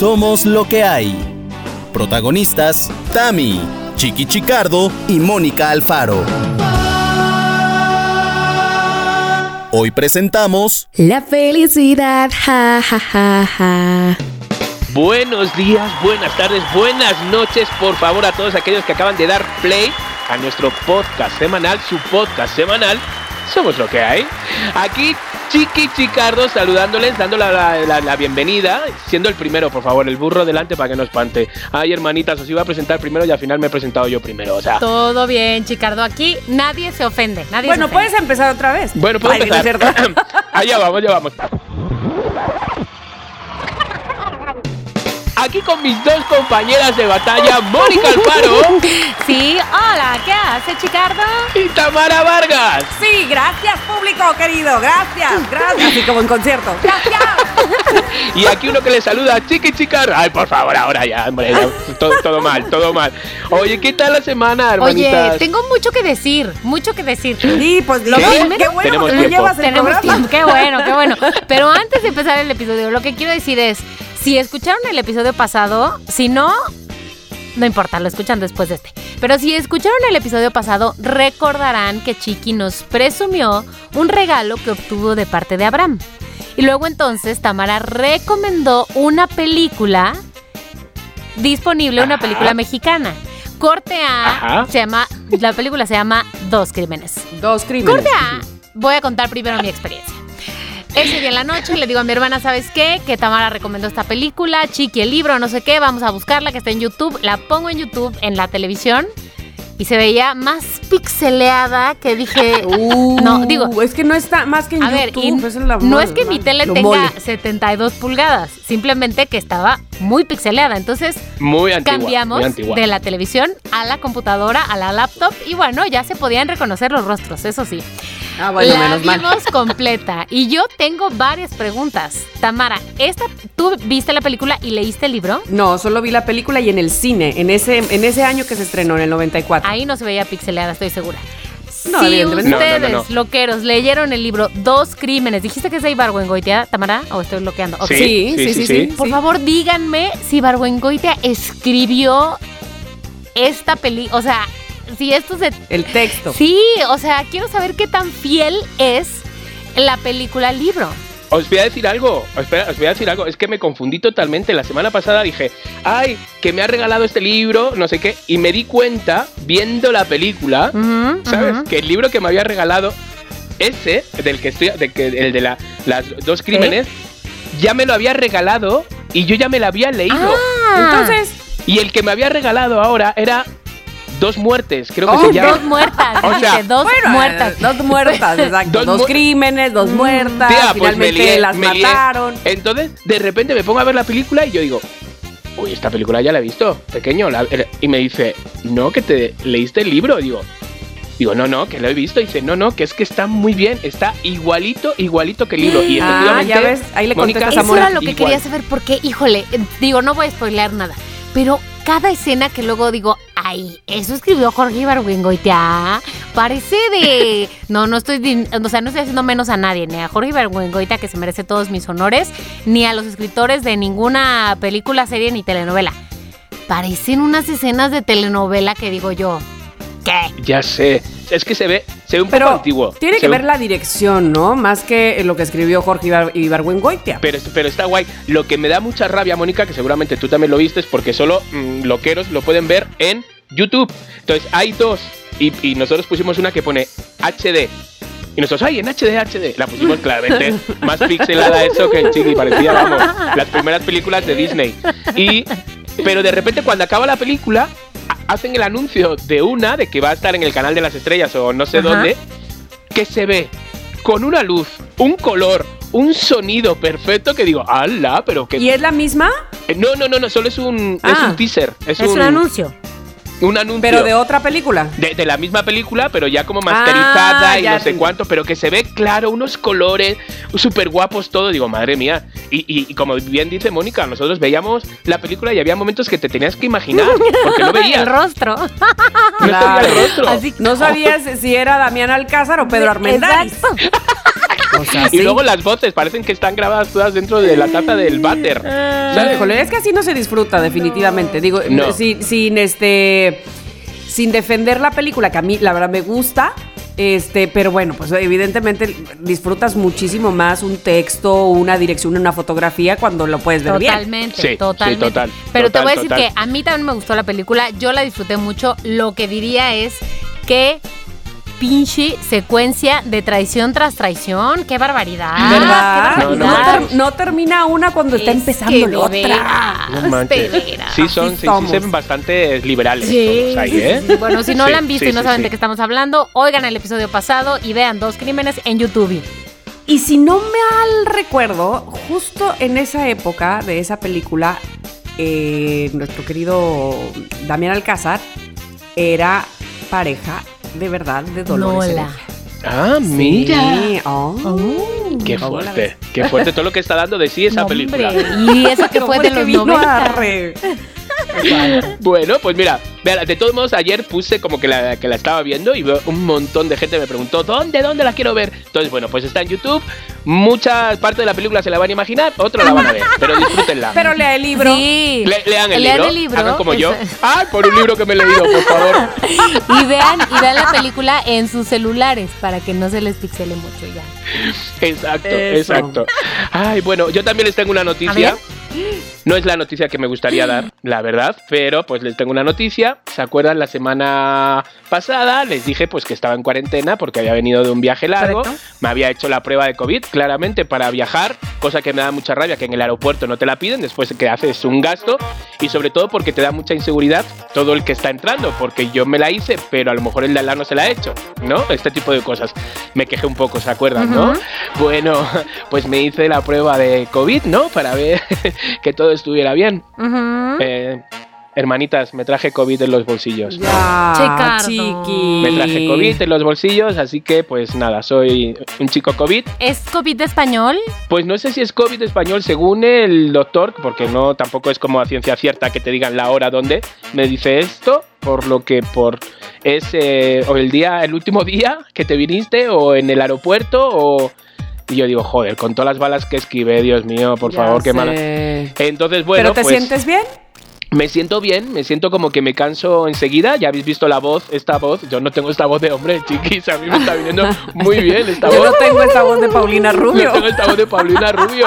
Somos lo que hay. Protagonistas, Tami, Chiqui Chicardo y Mónica Alfaro. Hoy presentamos La felicidad, ja, ja, ja, ja. Buenos días, buenas tardes, buenas noches, por favor, a todos aquellos que acaban de dar play a nuestro podcast semanal, su podcast semanal. Somos lo que hay. Aquí Chiqui Chicardo saludándoles, dándole la, la- la bienvenida, siendo el primero, por favor, el burro delante para que no espante. Ay, hermanitas, os iba a presentar primero y al final me he presentado yo primero, o sea. Todo bien, Chicardo. Aquí nadie se ofende. Nadie Bueno, se puedes empezar otra vez. Bueno, puedo Ay, empezar. Allá vamos, allá vamos. Aquí con mis dos compañeras de batalla, Mónica Alfaro Sí, hola, ¿qué hace, Chicardo? y Tamara Vargas. Sí, gracias, público querido. Gracias, gracias. Así como en concierto. Gracias. Y aquí uno que le saluda, Chiqui Chicar. Ay, por favor, ahora ya, hombre, ya, todo, todo mal, todo mal. Oye, ¿qué tal la semana, hermanitas? Oye, tengo mucho que decir, mucho que decir. Sí, pues lo ¿Qué? primero, qué bueno Tenemos que no tiempo. llevas el Tenemos programa. tiempo, qué bueno, qué bueno. Pero antes de empezar el episodio, lo que quiero decir es, si escucharon el episodio pasado, si no, no importa, lo escuchan después de este. Pero si escucharon el episodio pasado, recordarán que Chiqui nos presumió un regalo que obtuvo de parte de Abraham. Y luego entonces Tamara recomendó una película disponible, una Ajá. película mexicana. Corte A, Ajá. se llama, la película se llama Dos Crímenes. Dos crímenes. Corte A, voy a contar primero mi experiencia. Ese día en la noche le digo a mi hermana, ¿sabes qué? Que Tamara recomendó esta película, Chiqui el libro, no sé qué, vamos a buscarla, que está en YouTube. La pongo en YouTube, en la televisión, y se veía más pixeleada que dije... Uh, No, digo- es que no está más que en A ver, YouTube. y esa es la no es que mi tele tenga mole. 72 pulgadas, simplemente que estaba muy pixeleada. Entonces Muy antigua, cambiamos muy de la televisión a la computadora, a la laptop, y bueno, ya se podían reconocer los rostros, eso sí. Ah, bueno, la menos mal. vimos completa. Y yo tengo varias preguntas. Tamara, esta, ¿tú viste la película y leíste el libro? No, solo vi la película y en el cine, en ese, en ese año que se estrenó, en el 94. Ahí no se veía pixeleada, estoy segura. No, si ustedes, no, no, no. loqueros, leyeron el libro Dos Crímenes, ¿dijiste que es de Ibargüengoitia, Tamara? ¿O estoy bloqueando? Sí, Sí, sí, sí, sí. Por favor, díganme si Ibargüengoitia escribió esta película, o sea, si esto se El texto. Sí, o sea, quiero saber qué tan fiel es la película al libro. Os voy a decir algo, os voy a, os voy a decir algo, es que me confundí totalmente. La semana pasada dije, ay, que me ha regalado este libro, no sé qué, y me di cuenta, viendo la película, ¿sabes? Que el libro que me había regalado, ese, del que estoy, de que, el de la- las dos crímenes, ya me lo había regalado y yo ya me lo había leído. Ah, Entonces, Y el que me había regalado ahora era Dos Muertes, creo que Oh, se llama. dos muertas, O sea, dice, dos bueno, muertas. eh, Dos muertas, exacto. Dos Dos, mu- crímenes, dos muertas. Tía, pues me finalmente lié, las me lié. mataron. Entonces, de repente me pongo a ver la película y yo digo, uy, esta película ya la he visto, pequeño. la- y me dice, no, que te leíste el libro. Digo, digo, no, no, que lo he visto. Y dice, no, no, que es que está muy bien, está igualito, igualito que el libro. Y Ah, efectivamente, ya ves, ahí le Mónica, contestas a Eso era lo que igual. quería saber, porque, híjole, eh, digo, no voy a spoilear nada, pero cada escena que luego digo, ay, eso escribió Jorge Ibargüengoitia, parece de... No, no estoy, o sea, no estoy haciendo menos a nadie, ni a Jorge Ibargüengoitia, que se merece todos mis honores, ni a los escritores de ninguna película, serie ni telenovela. Parecen unas escenas de telenovela que digo yo, ¿qué? Ya sé, es que se ve, se ve un Pero poco antiguo. tiene Se que ve- ver la dirección, ¿no? Más que lo que escribió Jorge Ibar Ibargüengoitia. Pero, pero está guay. Lo que me da mucha rabia, Mónica, que seguramente tú también lo viste, es porque solo mm, loqueros lo pueden ver en YouTube. Entonces, hay dos. Y, y nosotros pusimos una que pone HD. Y nosotros, ay, en HD, HD. La pusimos claramente más pixelada eso que el chiqui. Parecía, vamos, las primeras películas de Disney. Y, pero de repente, cuando acaba la película, hacen el anuncio de una, de que va a estar en el canal de las estrellas o no sé Ajá. dónde, que se ve con una luz, un color, un sonido perfecto que digo, ¡hala! Pero que. ¿Y es la misma? Eh, No, no, no, no, solo es un, es Ah. un teaser. Es, Es un anuncio. Un anuncio. Pero de otra película. de, de la misma película, pero ya como masterizada Ah, y ya no sé cuánto, pero que se ve claro, unos colores súper guapos, todo. Digo, madre mía. Y, y- y como bien dice Mónica, nosotros veíamos la película y había momentos que te tenías que imaginar, porque no veías. El rostro. No veía el Claro. rostro. Así No sabías si era Damián Alcázar o Pedro Armendáriz. Exacto. O sea, Y sí. luego las voces parecen que están grabadas todas dentro de la taza del váter. ¿sabes? Híjole, es que así no se disfruta, definitivamente. Digo, No. sin, sin este. Sin defender la película, que a mí la verdad me gusta. Este, pero bueno, pues evidentemente disfrutas muchísimo más un texto, una dirección, una fotografía cuando lo puedes ver bien. Totalmente, Sí, sí, totalmente. total, Pero te voy a decir total. que a mí también me gustó la película, yo la disfruté mucho. Lo que diría es que pinche secuencia de traición tras traición, qué barbaridad. ¿Verdad? qué No, termina una cuando está Es empezando que la otra. veras, No manches. Sí, son, sí, ven bastante liberales Sí, ahí, ¿eh? sí, sí. Bueno, si no Sí, la han visto sí, y no sí, saben sí. de qué estamos hablando, oigan el episodio pasado y vean dos crímenes en YouTube. Y si no mal recuerdo, justo en esa época de esa película, eh, nuestro querido Damián Alcázar era pareja de verdad de Dolores. Nola. Heredia. Ah, Sí, mira. oh. Qué ¿Cómo la fuerte, qué fuerte todo lo que está dando de sí esa No, película. hombre, Y eso que fue ¿Cómo de los vino 90. Bueno, pues mira, de todos modos ayer puse como que la, que la estaba viendo y veo un montón de gente me preguntó ¿dónde, dónde la quiero ver? Entonces, bueno, pues está en YouTube, mucha parte de la película se la van a imaginar, otra la van a ver, pero disfrútenla. Pero lea el libro. Sí. Le- lean el Lean libro, el libro. hagan como yo. ¡Ay, por un libro que me he leído, por favor! Y vean, y vean la película en sus celulares para que no se les pixele mucho ya. Exacto, Eso. exacto. Ay, bueno, yo también les tengo una noticia. No es la noticia que me gustaría dar, la verdad, pero pues les tengo una noticia. ¿Se acuerdan la semana pasada? Les dije pues que estaba en cuarentena porque había venido de un viaje largo. Correcto. Me había hecho la prueba de COVID, claramente, para viajar, cosa que me da mucha rabia, que en el aeropuerto no te la piden, después que haces un gasto y sobre todo porque te da mucha inseguridad todo el que está entrando, porque yo me la hice, pero a lo mejor el de al lado no se la ha hecho, ¿no? Este tipo de cosas. Me quejé un poco, ¿se acuerdan, no? Bueno, pues me hice la prueba de COVID, ¿no? Para ver que todo estuviera bien. Eh, hermanitas, me traje COVID en los bolsillos. Ya, chiqui. Me traje COVID en los bolsillos, así que pues nada, soy un chico COVID. ¿Es COVID de español? Pues no sé si es COVID español, según el doctor, porque no tampoco es como a ciencia cierta que te digan la hora donde me dice esto, por lo que por es eh, o el día, el último día que te viniste, o en el aeropuerto, o y yo digo, joder, con todas las balas que esquivé, Dios mío, por Ya favor, qué mala. Entonces, bueno, ¿Pero te pues, sientes bien? me siento bien, me siento como que me canso enseguida. Ya habéis visto la voz, esta voz. Yo no tengo esta voz de hombre, chiquis. A mí me está viniendo muy bien esta Yo voz. no tengo esta voz de Paulina Rubio. Yo tengo esta voz de Paulina Rubio.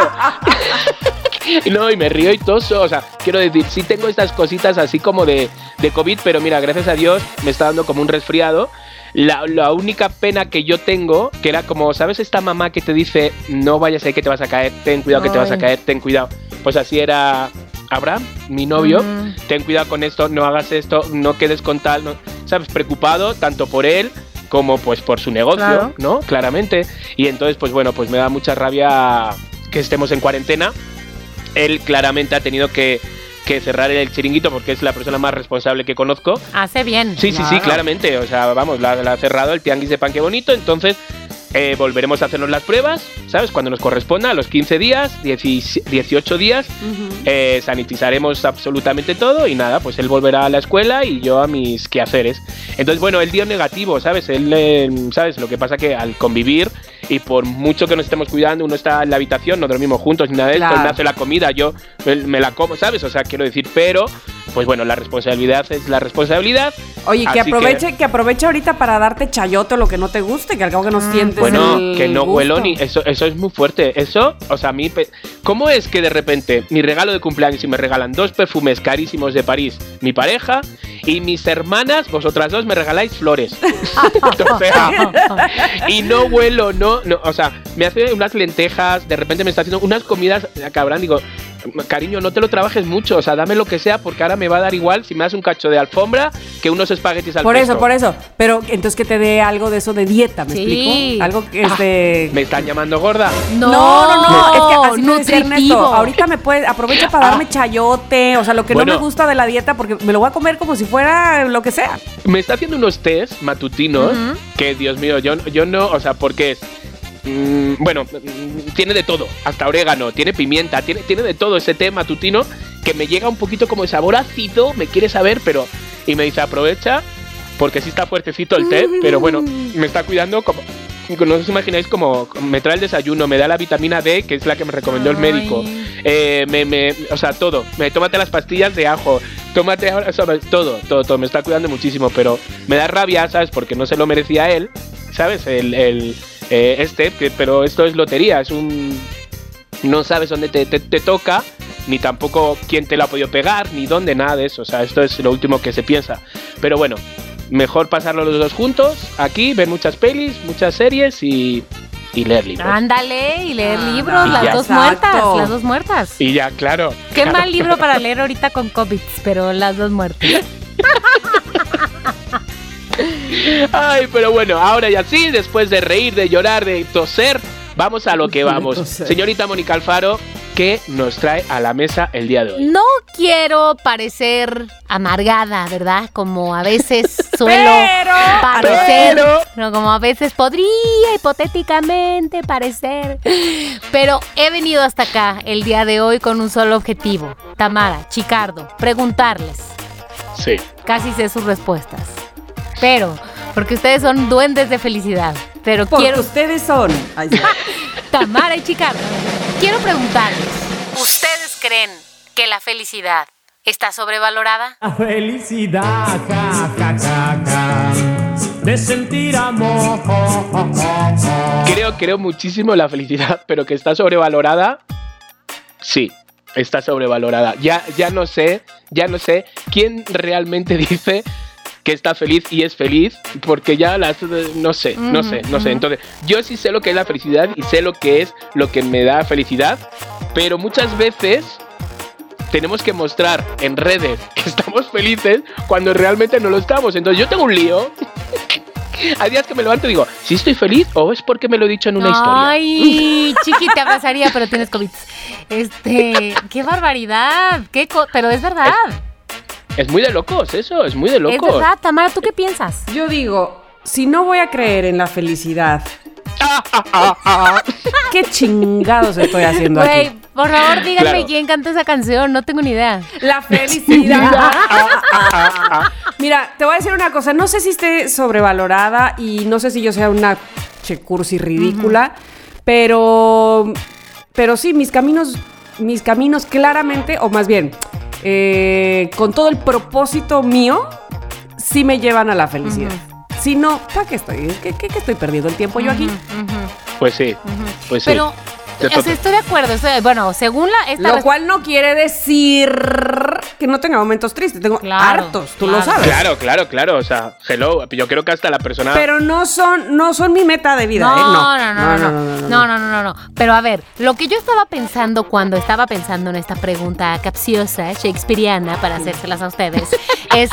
No, y me río y toso. O sea, quiero decir, sí tengo estas cositas así como de, de COVID, pero mira, gracias a Dios me está dando como un resfriado. La, la única pena que yo tengo, que era como, ¿sabes esta mamá que te dice, no vayas ahí que te vas a caer, ten cuidado que te vas a caer, ten cuidado? Pues así era Abraham, mi novio. Ten cuidado con esto, no hagas esto, no quedes con tal, no- ¿sabes? Preocupado tanto por él como pues por su negocio, Claro. ¿no? Claramente. Y entonces, pues bueno, pues me da mucha rabia que estemos en cuarentena. Él claramente ha tenido que, que cerrar el chiringuito porque es la persona más responsable que conozco. Hace bien. Sí, sí, sí, claramente. O sea, vamos, la, la ha cerrado el tianguis de pan que bonito. Entonces, eh, volveremos a hacernos las pruebas, ¿sabes? Cuando nos corresponda, a los 15 días, 10 18 días. Eh, sanitizaremos absolutamente todo y nada, pues él volverá a la escuela y yo a mis quehaceres. Entonces, bueno, él dio negativo, ¿sabes? Él, eh, ¿sabes? Lo que pasa que al convivir y por mucho que nos estemos cuidando, uno está en la habitación, no dormimos juntos ni nada de esto, Claro. él me hace la comida, yo me, me la como, ¿sabes? O sea, quiero decir, pero, pues bueno, la responsabilidad es la responsabilidad. Oye, que aproveche, que... aproveche ahorita para darte chayote o lo que no te guste, que al cabo que no sientes Bueno, el que no gusto. huelo ni. Eso, eso es muy fuerte. Eso, o sea, a mí. ¿Cómo es que de repente mi regalo de cumpleaños y me regalan dos perfumes carísimos de París, mi pareja, y mis hermanas, vosotras dos, me regaláis flores? o sea, y no huelo, no, no. O sea, me hace unas lentejas, de repente me está haciendo unas comidas, cabrón, digo. Cariño, no te lo trabajes mucho, o sea, dame lo que sea, porque ahora me va a dar igual si me das un cacho de alfombra que unos espaguetis al Por eso, por eso. Pero entonces que te dé algo de eso de dieta, ¿me Sí. explico? Algo que Ah, este. ¿Me están llamando gorda? No, No, no, no, es que así me decía Ernesto, ahorita me puede, aprovecha para darme Ah. chayote, o sea, lo que Bueno. no me gusta de la dieta, porque me lo voy a comer como si fuera lo que sea. me está haciendo unos test matutinos que, Dios mío, yo, yo no, o sea, porque es. Mm, bueno, mm, tiene de todo, hasta orégano, tiene pimienta, tiene, tiene de todo ese té matutino que me llega un poquito como de sabor ácido, me quiere saber, pero. Y me dice, aprovecha, porque sí está fuertecito el té, pero bueno, me está cuidando como. no os imagináis como me trae el desayuno, me da la vitamina D, que es la que me recomendó el médico. Eh, me, me, o sea, todo. Me, tómate las pastillas de ajo. Tómate ahora, sea, todo, todo, todo. Me está cuidando muchísimo, pero me da rabia, ¿sabes? Porque no se lo merecía él, ¿sabes? El, el eh, este, que- pero esto es lotería, es un... No sabes dónde te, te- te toca, ni tampoco quién te lo ha podido pegar, ni dónde, nada de eso. O sea, esto es lo último que se piensa. Pero bueno, mejor pasarlo los dos juntos, aquí, ver muchas pelis, muchas series y, y leer libros. Ándale y leer Ah, libros, y las ya. dos Exacto. muertas, las dos muertas. Y ya, claro. Qué claro. mal libro para leer ahorita con COVID, pero las dos muertas. Ay, pero bueno, ahora ya sí, después de reír, de llorar, de toser, vamos a lo que vamos. Señorita Mónica Alfaro, ¿qué nos trae a la mesa el día de hoy? No quiero parecer amargada, ¿verdad? Como a veces suelo Pero, parecer. Pero- No, como a veces podría hipotéticamente parecer. Pero he venido hasta acá el día de hoy con un solo objetivo. Tamara, Chicardo, preguntarles. Sí. Casi sé sus respuestas. Pero, porque ustedes son duendes de felicidad. Pero porque quiero. ustedes son. Ay, sí. Tamara y Chicardo. Quiero preguntarles, ¿ustedes creen que la felicidad está sobrevalorada? La felicidad, ja, ja, ja, ja, de sentir amor. Creo, creo muchísimo en la felicidad, pero que está sobrevalorada. Sí, está sobrevalorada. Ya, ya no sé, ya no sé quién realmente dice que está feliz y es feliz, porque ya las no sé, no sé, no sé. Entonces, yo sí sé lo que es la felicidad y sé lo que es lo que me da felicidad, pero muchas veces tenemos que mostrar en redes que estamos felices cuando realmente no lo estamos. Entonces, yo tengo un lío. Hay días que me levanto y digo, si estoy feliz o es porque me lo he dicho en una historia. Ay, chiqui, te abrazaría, pero tienes COVID. Este, qué barbaridad. Qué co- pero es verdad. Es muy de locos eso, es muy de Es locos. verdad, Tamara, ¿tú qué piensas? Yo digo, si no voy a creer en la felicidad, ¿qué chingados estoy haciendo Güey, aquí? por favor, díganme Claro. quién canta esa canción, no tengo ni idea. La felicidad. Mira, te voy a decir una cosa. No sé si esté sobrevalorada y no sé si yo sea una che cursi ridícula, pero, pero sí, mis caminos, mis caminos claramente, o más bien, eh, con todo el propósito mío, sí me llevan a la felicidad. Si no, ¿para qué estoy? ¿Qué, qué- qué estoy perdiendo el tiempo yo aquí? Pues sí, pues sí. Pero, o sea, toca. estoy de acuerdo. estoy- bueno, según la. Esta Lo cual no quiere decir que no tenga momentos tristes. Tengo Claro, hartos, tú claro. lo sabes. Claro, claro, claro. O sea, hello. Yo creo que hasta la persona. Pero no son, no son mi meta de vida, No, ¿eh? no, no, no, no, no, no, no, no. Pero a ver, lo que yo estaba pensando cuando estaba pensando en esta pregunta capciosa, shakespeariana, para hacérselas a ustedes, es,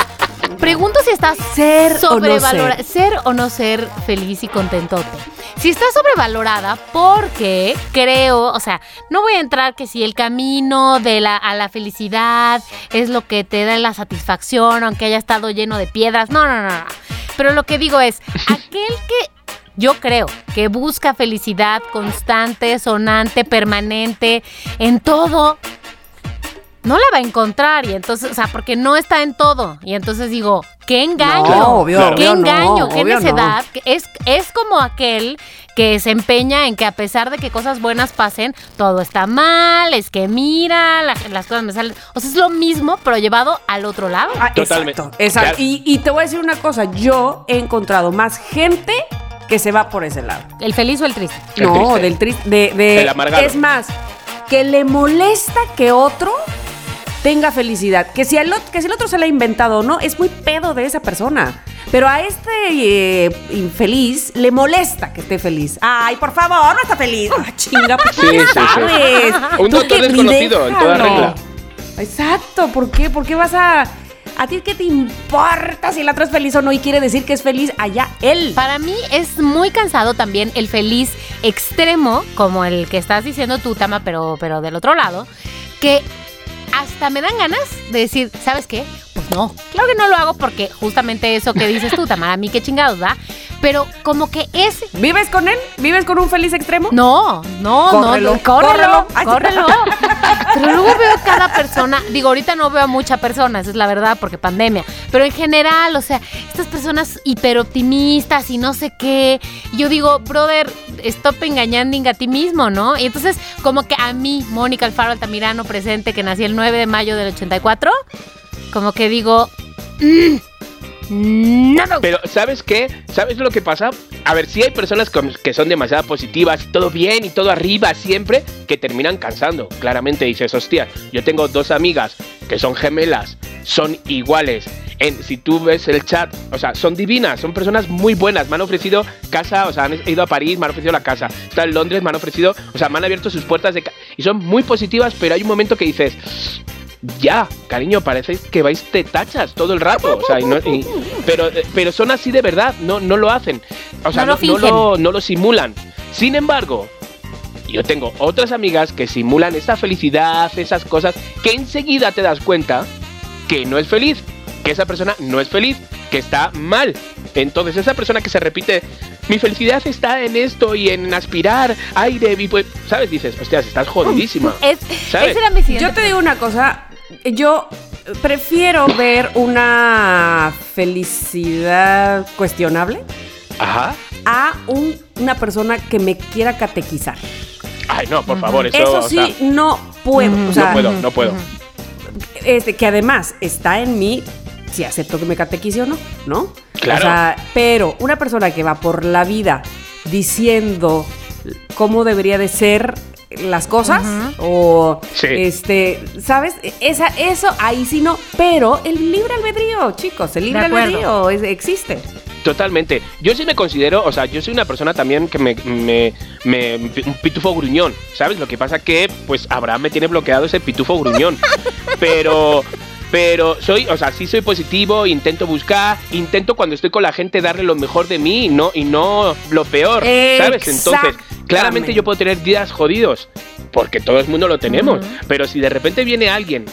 pregunto si estás Ser o no ser. ser o no ser feliz y contentote. Si está sobrevalorada, porque creo, o sea, no voy a entrar que si el camino de la, a la felicidad es lo que te da la satisfacción, aunque haya estado lleno de piedras. No, no, no, no. Pero lo que digo es, aquel que yo creo que busca felicidad constante, sonante, permanente, en todo, no la va a encontrar. Y entonces, o sea, porque no está en todo. Y entonces digo, qué engaño. No, obvio. Qué obvio no, engaño, qué no. necedad. Es, es como aquel que se empeña en que a pesar de que cosas buenas pasen, todo está mal, es que mira, la- las cosas me salen. O sea, es lo mismo, pero llevado al otro lado. Ah, Totalmente. Exacto. Y, y te voy a decir una cosa, yo he encontrado más gente que se va por ese lado. ¿El feliz o el triste? El no, triste. del triste, de, de- El amargado. Es más, que le molesta que otro tenga felicidad. Que si, el, que si el otro se la ha inventado o no, es muy pedo de esa persona. Pero a este eh, infeliz le molesta que esté feliz. Ay, por favor, no está feliz. Ah, chinga, pues Sí, sí, sí. sabes. Un doctor desconocido, en toda regla. Exacto, ¿por qué? ¿Por qué vas a... ¿A ti qué te importa si el otro es feliz o no y quiere decir que es feliz allá él? Para mí es muy cansado también el feliz extremo, como el que estás diciendo tú, Tama, pero, pero del otro lado, que hasta me dan ganas de decir, ¿sabes qué? No, claro que no lo hago porque justamente eso que dices tú, Tamara, a mí qué chingados, ¿va? Pero como que ese ¿Vives con él? ¿Vives con un feliz extremo? no, no, Córrelo, no, córrelo, córrelo. córrelo. Pero luego veo a cada persona, digo, ahorita no veo a mucha persona, esa es la verdad, porque pandemia, pero en general, o sea, estas personas hiperoptimistas y no sé qué, yo digo, brother, stop engañando a ti mismo, ¿no? Y entonces, como que a mí, Mónica Alfaro Altamirano, presente, que nací el 9 de mayo del 84, como que digo, mm, no. Pero, ¿sabes qué? ¿Sabes lo que pasa? A ver, sí hay personas que son demasiado positivas, todo bien y todo arriba siempre, que terminan cansando. Claramente dices, hostia, yo tengo dos amigas que son gemelas, son iguales. En, si tú ves el chat, o sea, son divinas, son personas muy buenas. Me han ofrecido casa, o sea, han ido a París, me han ofrecido la casa. Está en Londres, me han ofrecido, o sea, me han abierto sus puertas de y son muy positivas, pero hay un momento que dices, ya, cariño, parece que vais te tachas todo el rato. O sea, y no- y- pero, eh, pero son así de verdad, no, no lo hacen. O sea, No lo no, lo, no lo simulan. Sin embargo, yo tengo otras amigas que simulan esa felicidad, esas cosas, que enseguida te das cuenta que no es feliz, que esa persona no es feliz, que está mal. Entonces, esa persona que se repite, mi felicidad está en esto y en aspirar aire, y pues, ¿sabes? Dices, hostias, estás jodidísima. Es, ¿Sabes? ese era mi Yo te digo una cosa, yo prefiero ver una felicidad cuestionable Ajá. a un- una persona que me quiera catequizar. Ay, no, por favor, eso, Eso o sí, sea, no puedo. o sea, no puedo, no puedo. este, que además está en mí si acepto que me catequice o no, ¿no? Claro. O sea, pero una persona que va por la vida diciendo cómo debería de ser las cosas o Sí. este, ¿sabes? Esa eso ahí sí no, pero el libre albedrío, chicos, el libre albedrío es- existe. Totalmente. Yo sí me considero, o sea, yo soy una persona también que me, me, me- un pitufo gruñón, ¿sabes? Lo que pasa que, pues, Abraham me tiene bloqueado ese pitufo gruñón. pero, pero soy, o sea, sí soy positivo, intento buscar, intento cuando estoy con la gente darle lo mor de mí y no, y no lo peor, ¿sabes? Entonces, claramente yo puedo tener días jodidos, porque todo el mundo lo tenemos. Pero si de repente viene alguien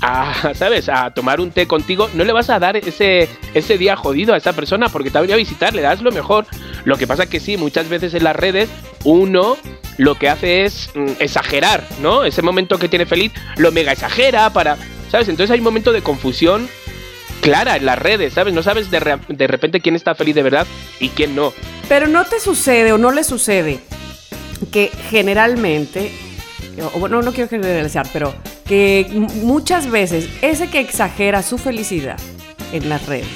a, ¿sabes? A tomar un té contigo, no le vas a dar ese, ese día jodido a esa persona porque te ha venido a visitar, le das lo mejor. Lo que pasa que sí, muchas veces en las redes uno lo que hace es mm, exagerar, ¿no? Ese momento que tiene feliz lo mega exagera para, ¿sabes? Entonces hay un momento de confusión clara en las redes, ¿sabes? No sabes de, re- de repente quién está feliz de verdad y quién no. Pero no te sucede o no le sucede que generalmente, o bueno, no quiero generalizar, pero que muchas veces ese que exagera su felicidad en las redes,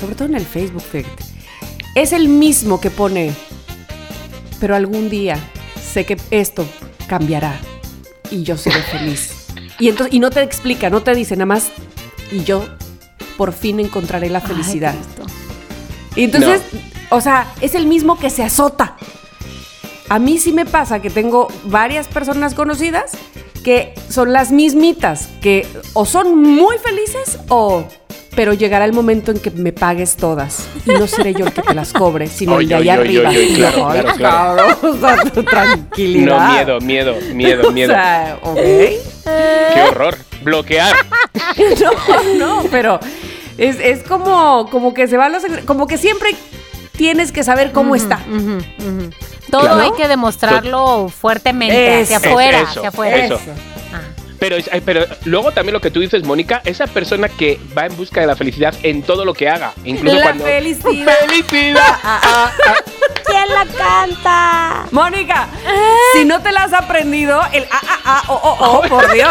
sobre todo en el Facebook, fíjate, es el mismo que pone, pero algún día sé que esto cambiará y yo seré feliz. Y, entonces, y no te explica, no te dice nada más, y yo por fin encontraré la felicidad. Ay. Y entonces, o sea, es el mismo que se azota. A mí sí me pasa que tengo varias personas conocidas que son las mismitas, que o son muy felices o... Pero llegará el momento en que me pagues todas y no seré yo el que te las cobre, sino el de allá arriba. oye, oye, claro, claro, claro. cabrón, o sea, tu tranquilidad. No, miedo, miedo, miedo, miedo. O sea, ok. Qué horror. Bloquear. No, no, pero es, es como, como que se van los... Como que siempre tienes que saber cómo está. Ujú, ujú. Todo Claro. hay que demostrarlo fuertemente, hacia afuera, Eso, hacia afuera. eso. Ah. Pero, pero luego también lo que tú dices, Mónica, esa persona que va en busca de la felicidad en todo lo que haga, incluso La cuando... felicidad. ¡Felicidad! Ah, ah. ¿Quién la canta? Mónica, si no te la has aprendido, el a, a, a, o, o, o, por Dios.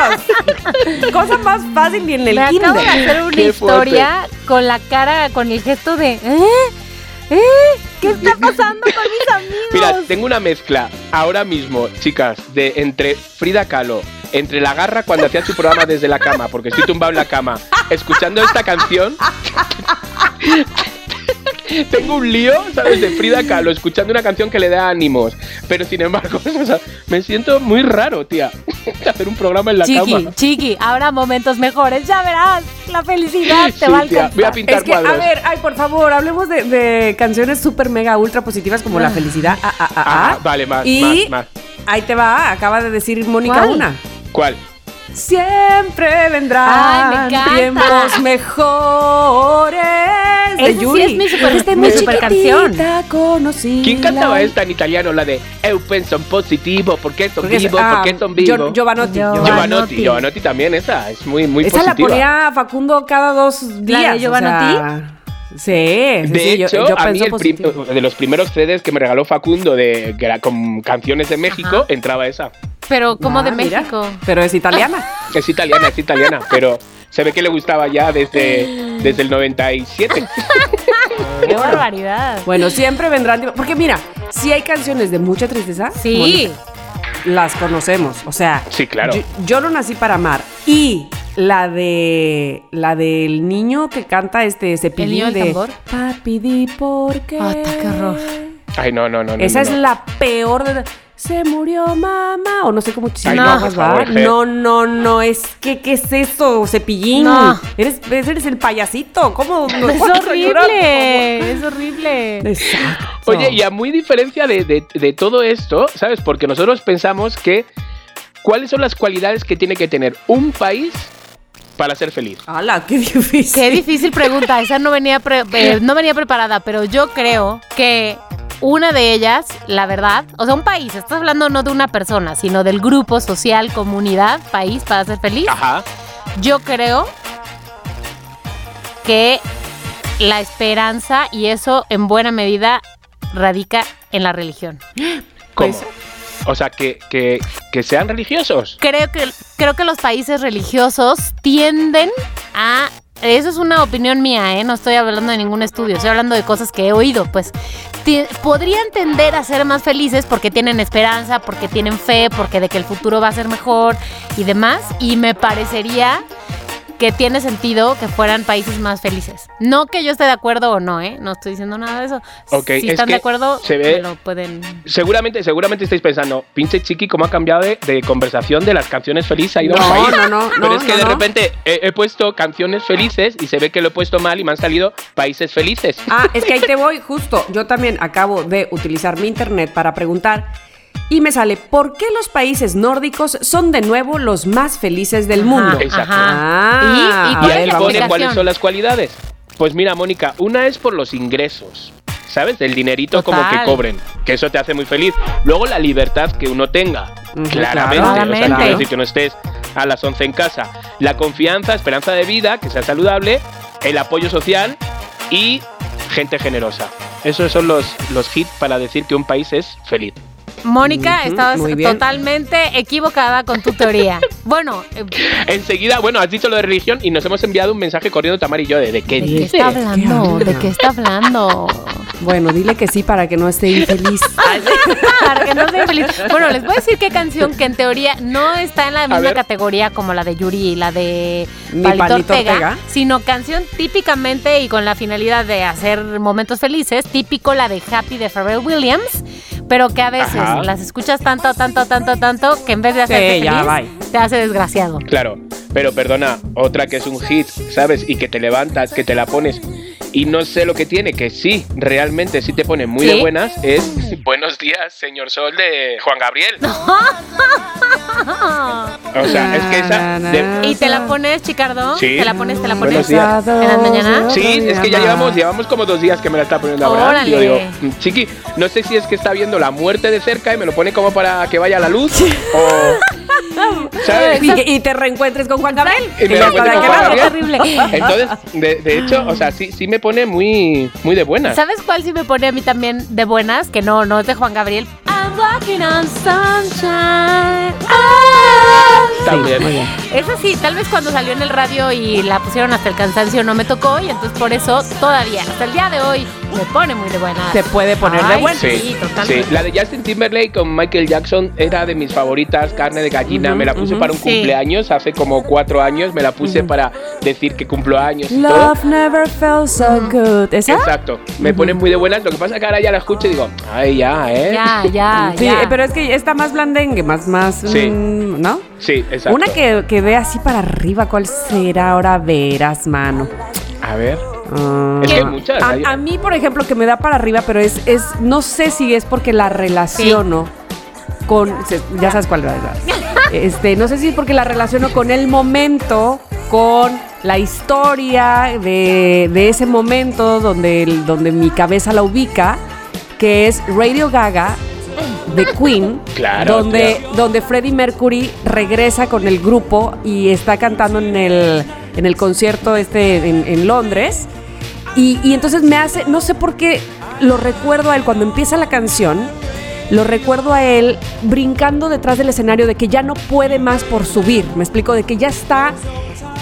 Cosa más fácil ni en el Me acabo de kinder. hacer una Qué fuerte. historia con la cara, con el gesto de ¿eh? ¿Eh? ¿Qué está pasando con mis amigos? Mira, tengo una mezcla ahora mismo, chicas, de entre Frida Kahlo, entre la garra cuando hacía su programa desde la cama, porque estoy tumbado en la cama, escuchando esta canción. Tengo un lío, ¿sabes? De Frida Kahlo, escuchando una canción que le da ánimos. Pero sin embargo, o sea, me siento muy raro, tía. Hacer un programa en la Chiqui, cama. chiqui, habrá momentos mejores, ya verás. La felicidad te Sí, va a tía, alcanzar. voy a pintar Es que, a ver, ay, por favor, hablemos de, de canciones súper mega ultra positivas como La Felicidad. Ah, ah, ah, Ah, ah. vale, más, y más, más. ahí te va, acaba de decir Mónica ¿Cuál? una. ¿Cuál? Siempre vendrán Ay, me encanta. tiempos mejores. De Esa sí Yuri. es mi super- Desde mi muy super chiquitita canción. conocí ¿Quién cantaba la- esta en italiano? La de Eu penso en positivo, porque son Porque es- vivo, ah, porque son Gio- vivo. Giovanotti. Giovanotti. Giovanotti, Giovanotti. Giovanotti también, esa es muy, muy Esa la positiva. ponía Facundo cada dos días. o Giovanotti? sea, sí, sí, De sí, hecho, yo, a mí el de los primeros CDs que me regaló Facundo de que era con canciones de México, Ajá. entraba esa. Pero como Ah, de mira, México. Pero es italiana. Es italiana, es italiana, pero se ve que le gustaba ya desde, desde el 97. Qué barbaridad. Bueno, siempre vendrán. Porque mira, si hay canciones de mucha tristeza, Sí. Las conocemos. O sea, Sí, claro. Yo, yo no nací para amar. Y la de. La del niño que canta este cepillín niño del de. tambor? Papi, di por qué. Ata, qué horror. Ay, no, no, no. no, Esa no, es no. la peor de. Se murió mamá. O no sé cómo Ay, no. No, no, no. Es que, ¿qué es eso, cepillín? No. Eres, eres el payasito. ¿Cómo? no Es horrible. Es horrible. Exacto. Oye, y a muy diferencia de, de- de todo esto, ¿sabes? Porque nosotros pensamos que cuáles son las cualidades que tiene que tener un país para ser feliz. ¡Hala, qué difícil! Qué difícil pregunta. Esa no venía, pre- eh, no venía preparada, pero yo creo que una de ellas, la verdad, o sea, un país, estás hablando no de una persona, sino del grupo social, comunidad, país para ser feliz. Ajá. Yo creo que la esperanza y eso en buena medida radica en la religión. ¿Cómo? Pues- o sea, que, que, que sean religiosos. Creo que, creo que los países religiosos tienden a... Eso es una opinión mía, ¿eh? No estoy hablando de ningún estudio, estoy hablando de cosas que he oído. Pues podrían tender a ser más felices porque tienen esperanza, porque tienen fe, porque de que el futuro va a ser mejor y demás. Y me parecería que tiene sentido que fueran países más felices. No que yo esté de acuerdo o no, ¿eh? No estoy diciendo nada de eso. Si es están de acuerdo, se ve- me lo pueden... Seguramente, seguramente estáis pensando, pinche chiqui, cómo ha cambiado de, de conversación de las canciones felices ha ido No, al país. no, no, Pero no, es que no, de no. repente he, he puesto canciones felices y se ve que lo he puesto mal y me han salido países felices. Ah, es que ahí te voy, justo. Yo también acabo de utilizar mi internet para preguntar y me sale, ¿por qué los países nórdicos son de nuevo los más felices del mundo? Exacto. Ah, ¿Y- y ahí pone cuáles son las cualidades. Pues mira, Mónica, una es por los ingresos. ¿Sabes? Del dinerito como que cobren. Que eso te hace muy feliz. Luego la libertad que uno tenga. Claramente. claro. O sea, Claramente. quiero decir que no estés a las 11 en casa. La confianza, esperanza de vida, que sea saludable. El apoyo social y gente generosa. Esos son los, los hits para decir que un país es feliz. Mónica, Ujú, estabas totalmente equivocada con tu teoría. Bueno, eh, Enseguida, bueno, has dicho lo de religión y nos hemos enviado un mensaje corriendo Tamar y yo de, ¿de qué ¿de qué está hablando? ¿Qué ¿De qué está hablando? Bueno, dile que sí para que no esté infeliz. Para que no sea feliz. Bueno, les voy a decir qué canción que en teoría no está en la misma categoría como la de Yuri y la de Palito, Palito Ortega, Ortega. sino canción típicamente y con la finalidad de hacer momentos felices, típico la de Happy de Pharrell Williams, pero que a veces Ajá. las escuchas tanto, tanto, tanto, tanto, que en vez de hacerte Sí, ya, feliz, bye. te hace desgraciado. Claro, pero perdona, otra que es un hit, ¿sabes? Y que te levantas, que te la pones. Y no sé lo que tiene, que sí, realmente sí te pone muy ¿Sí? de buenas, es Buenos días, señor Sol de Juan Gabriel. O sea, es que esa... de- ¿Y te la pones, Chicardo? Sí. ¿Te la pones, te la Buenos pones? días. ¿En las mañanas? Sí, es que ya llevamos, llevamos como dos días que me la está poniendo ahora. Órale. Yo digo, "Mm, chiqui, no sé si es que está viendo la muerte de cerca y me lo pone como para que vaya a la luz o... ¿Sabes? Y, y te reencuentres con Juan Gabriel. Y me con Juan. Gabriel. terrible. Entonces, de, de hecho, o sea, sí, sí me pone muy, muy de buenas. ¿Sabes cuál sí me pone a mí también de buenas? Que no, no es de Juan Gabriel. I'm walking on sunshine. También. bien. Esa sí, tal vez cuando salió en el radio y la pusieron hasta el cansancio no me tocó y entonces por eso todavía, hasta el día de hoy, me pone muy de buenas. Te puede poner de Ay, buenas. Sí, Sí, totalmente. sí. La de Justin Timberlake con Michael Jackson era de mis favoritas, carne de gallina. Me la puse para un Sí. cumpleaños hace como cuatro años. Me la puse para decir que cumplo años y todo. Love never felt so good. ¿Esa? Exacto. Me pone muy de buenas. Lo que pasa es que ahora ya la escucho y digo, ay, ya, ¿eh? Ya, ya, Sí, ya. pero es que está más blandengue, más, más, Sí. mm, ¿no? Sí, exacto. Una que, que ve así para arriba, ¿cuál será? Ahora verás, mano. A ver. Ah. Es que hay muchas, A, hay- a mí, por ejemplo, que me da para arriba, pero es, es no sé si es porque la relaciono con, ya sabes cuál es, ¿verdad? Este, no sé si porque la relaciono con el momento, con la historia de, de ese momento donde, el- donde mi cabeza la ubica, que es Radio Gaga de Queen, Claro, donde, claro. donde Freddie Mercury regresa con el grupo y está cantando en el, en el concierto este en, en Londres. Y, y entonces me hace, no sé por qué lo recuerdo a él cuando empieza la canción, lo recuerdo a él brincando detrás del escenario de que ya no puede más por subir, me explico, de que ya está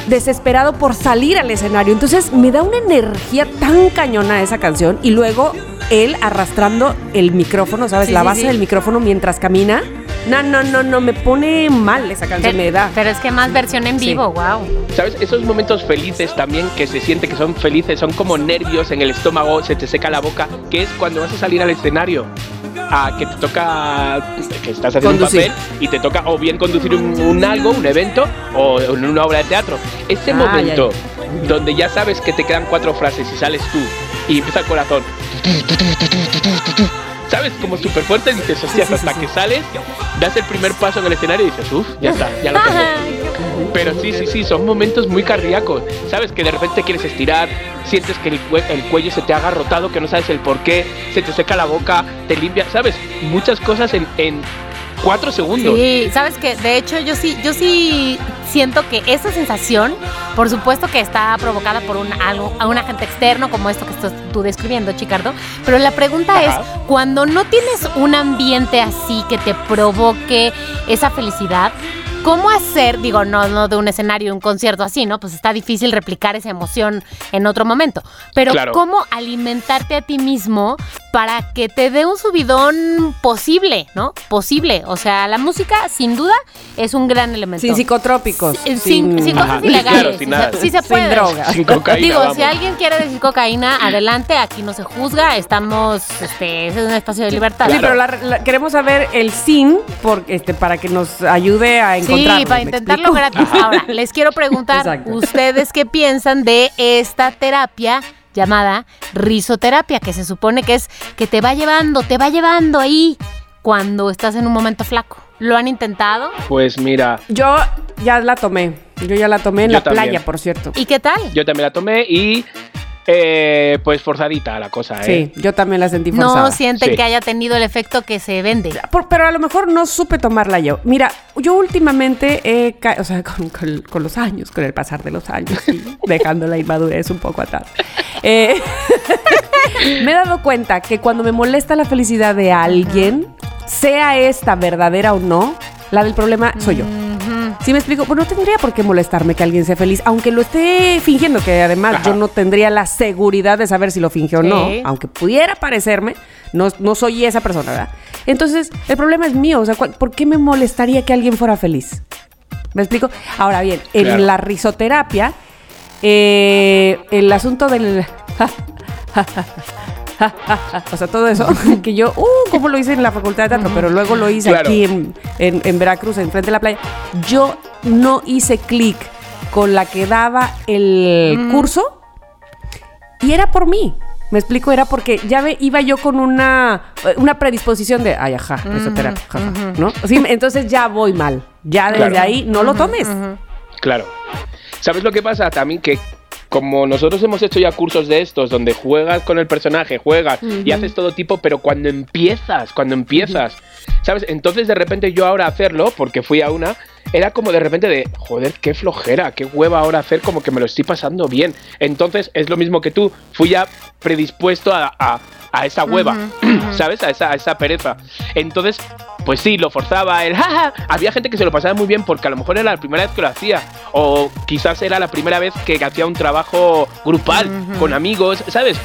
desesperado por salir al escenario. Entonces me da una energía tan cañona esa canción y luego él arrastrando el micrófono, ¿sabes? Sí, la base sí. del micrófono mientras camina. No, no, no, no, me pone mal esa canción, me da. Pero es que más versión en Sí. vivo, wow. ¿Sabes? Esos momentos felices también que se siente que son felices, son como nervios en el estómago, se te seca la boca, que es cuando vas a salir al escenario. A que te toca, que estás haciendo Conducir. un papel y te toca o bien conducir un, un algo, un evento o en una obra de teatro. Ese Ay, momento donde ya sabes que te quedan cuatro frases y sales tú y empieza el corazón. ¿Sabes? Como súper fuerte dices, hostias, sí, sí, hasta sí. que sales, das el primer paso en el escenario y dices, uff, ya está, ya lo tengo. Pero sí, sí, sí, son momentos muy cardíacos. Sabes que de repente te quieres estirar, sientes que el, cue- el cuello se te ha agarrotado, que no sabes el por qué, se te seca la boca, te limpia, ¿sabes? Muchas cosas en, en cuatro segundos. Sí, sabes que de hecho yo sí, yo sí siento que esa sensación, por supuesto que está provocada por un algo, a un agente externo como esto que estás tú describiendo, Chicardo. Pero la pregunta Ajá. es, cuando no tienes un ambiente así que te provoque esa felicidad. ¿Cómo hacer, digo, no, no de un escenario, un concierto así, ¿no? Pues está difícil replicar esa emoción en otro momento. Pero Claro. ¿cómo alimentarte a ti mismo para que te dé un subidón posible, ¿no? Posible. O sea, la música, sin duda, es un gran elemento. Sin psicotrópicos. Sin, sin- sin cosas ilegales. claro, sin o sea, nada. sí se sin drogas. Sin cocaína, Digo, vamos. si alguien quiere decir cocaína, adelante, aquí no se juzga, estamos, este, es un espacio de libertad. Sí, Claro. pero la- la- queremos saber el sin por, este, para que nos ayude a Sí, encontrarlo. para ¿me intentarlo gratis. Ahora, les quiero preguntar, Exacto. ¿ustedes qué piensan de esta terapia llamada risoterapia? Que se supone que es que te va llevando, te va llevando ahí cuando estás en un momento flaco. ¿Lo han intentado? Pues mira, Yo ya la tomé. Yo ya la tomé en Yo la también. playa, por cierto. ¿Y qué tal? yo también la tomé y eh, pues forzadita la cosa, ¿eh? Sí, yo también la sentí forzada. No sienten Sí. que haya tenido el efecto que se vende. Por- pero a lo mejor no supe tomarla yo. Mira, yo últimamente he ca- o sea, con, con- con los años, con el pasar de los años, y dejando la inmadurez un poco atrás, eh, me he dado cuenta que cuando me molesta la felicidad de alguien, sea esta verdadera o no, la del problema soy yo. ¿Sí me explico? Pues no tendría por qué molestarme que alguien sea feliz, aunque lo esté fingiendo, que además Ajá. yo no tendría la seguridad de saber si lo fingió o no, aunque pudiera parecerme, no, no soy esa persona, ¿verdad? Entonces, el problema es mío, o sea, ¿cuál- ¿por qué me molestaría que alguien fuera feliz? ¿Me explico? Ahora bien, en Claro. la risoterapia, eh, el asunto del... o sea, todo eso, que yo, uh, ¿cómo lo hice en la facultad de teatro? Pero luego lo hice Claro. aquí en, en- en Veracruz, enfrente de la playa. Yo no hice clic con la que daba el curso y era por mí. Me explico, era porque ya iba yo con una, una predisposición de, ay, ajá, risoterapia, jaja", ¿no? Sí, entonces ya voy mal. Ya desde Claro. ahí no lo tomes. Claro. ¿Sabes lo que pasa? También que como nosotros hemos hecho ya cursos de estos donde juegas con el personaje, juegas y haces todo tipo, pero cuando empiezas, cuando empiezas, ¿sabes? Entonces de repente yo ahora hacerlo, porque fui a una, era como de repente de, joder, qué flojera, qué hueva ahora hacer como que me lo estoy pasando bien. Entonces es lo mismo que tú, fui ya predispuesto a, a- a esa hueva, ¿sabes? A esa, a esa pereza. Entonces, pues sí, lo forzaba, el jaja. Había gente que se lo pasaba muy bien porque a lo mejor era la primera vez que lo hacía. O quizás era la primera vez que hacía un trabajo grupal con amigos, ¿sabes?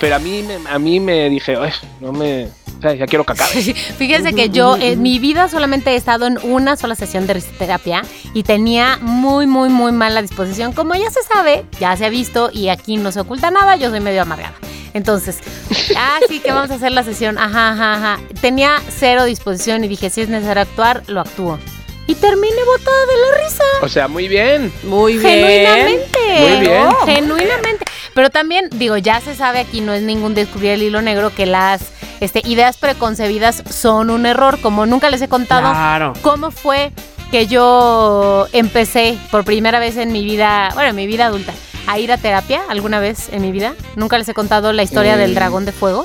Pero a mí, me- a mí me dije, "Ay, no me. ¿sabes? Ya quiero acabe. Fíjense que yo en mi vida solamente he estado en una sola sesión de risoterapia y tenía muy, muy, muy mala disposición. Como ya se sabe, ya se ha visto y aquí no se oculta nada, yo soy medio amargada. Entonces, ah, sí, que vamos a hacer la sesión. Ajá, ajá, ajá. Tenía cero disposición y dije, si es necesario actuar, lo actúo. Y terminé botada de la risa. O sea, muy bien. Muy bien. Genuinamente. Muy bien. ¿no? Genuinamente. Pero también, digo, ya se sabe aquí, no es ningún descubrir el hilo negro, que las este, ideas preconcebidas son un error. Como nunca les he contado Claro. cómo fue que yo empecé por primera vez en mi vida, bueno, en mi vida adulta, a ir a terapia alguna vez en mi vida. Nunca les he contado la historia Mm. del dragón de fuego.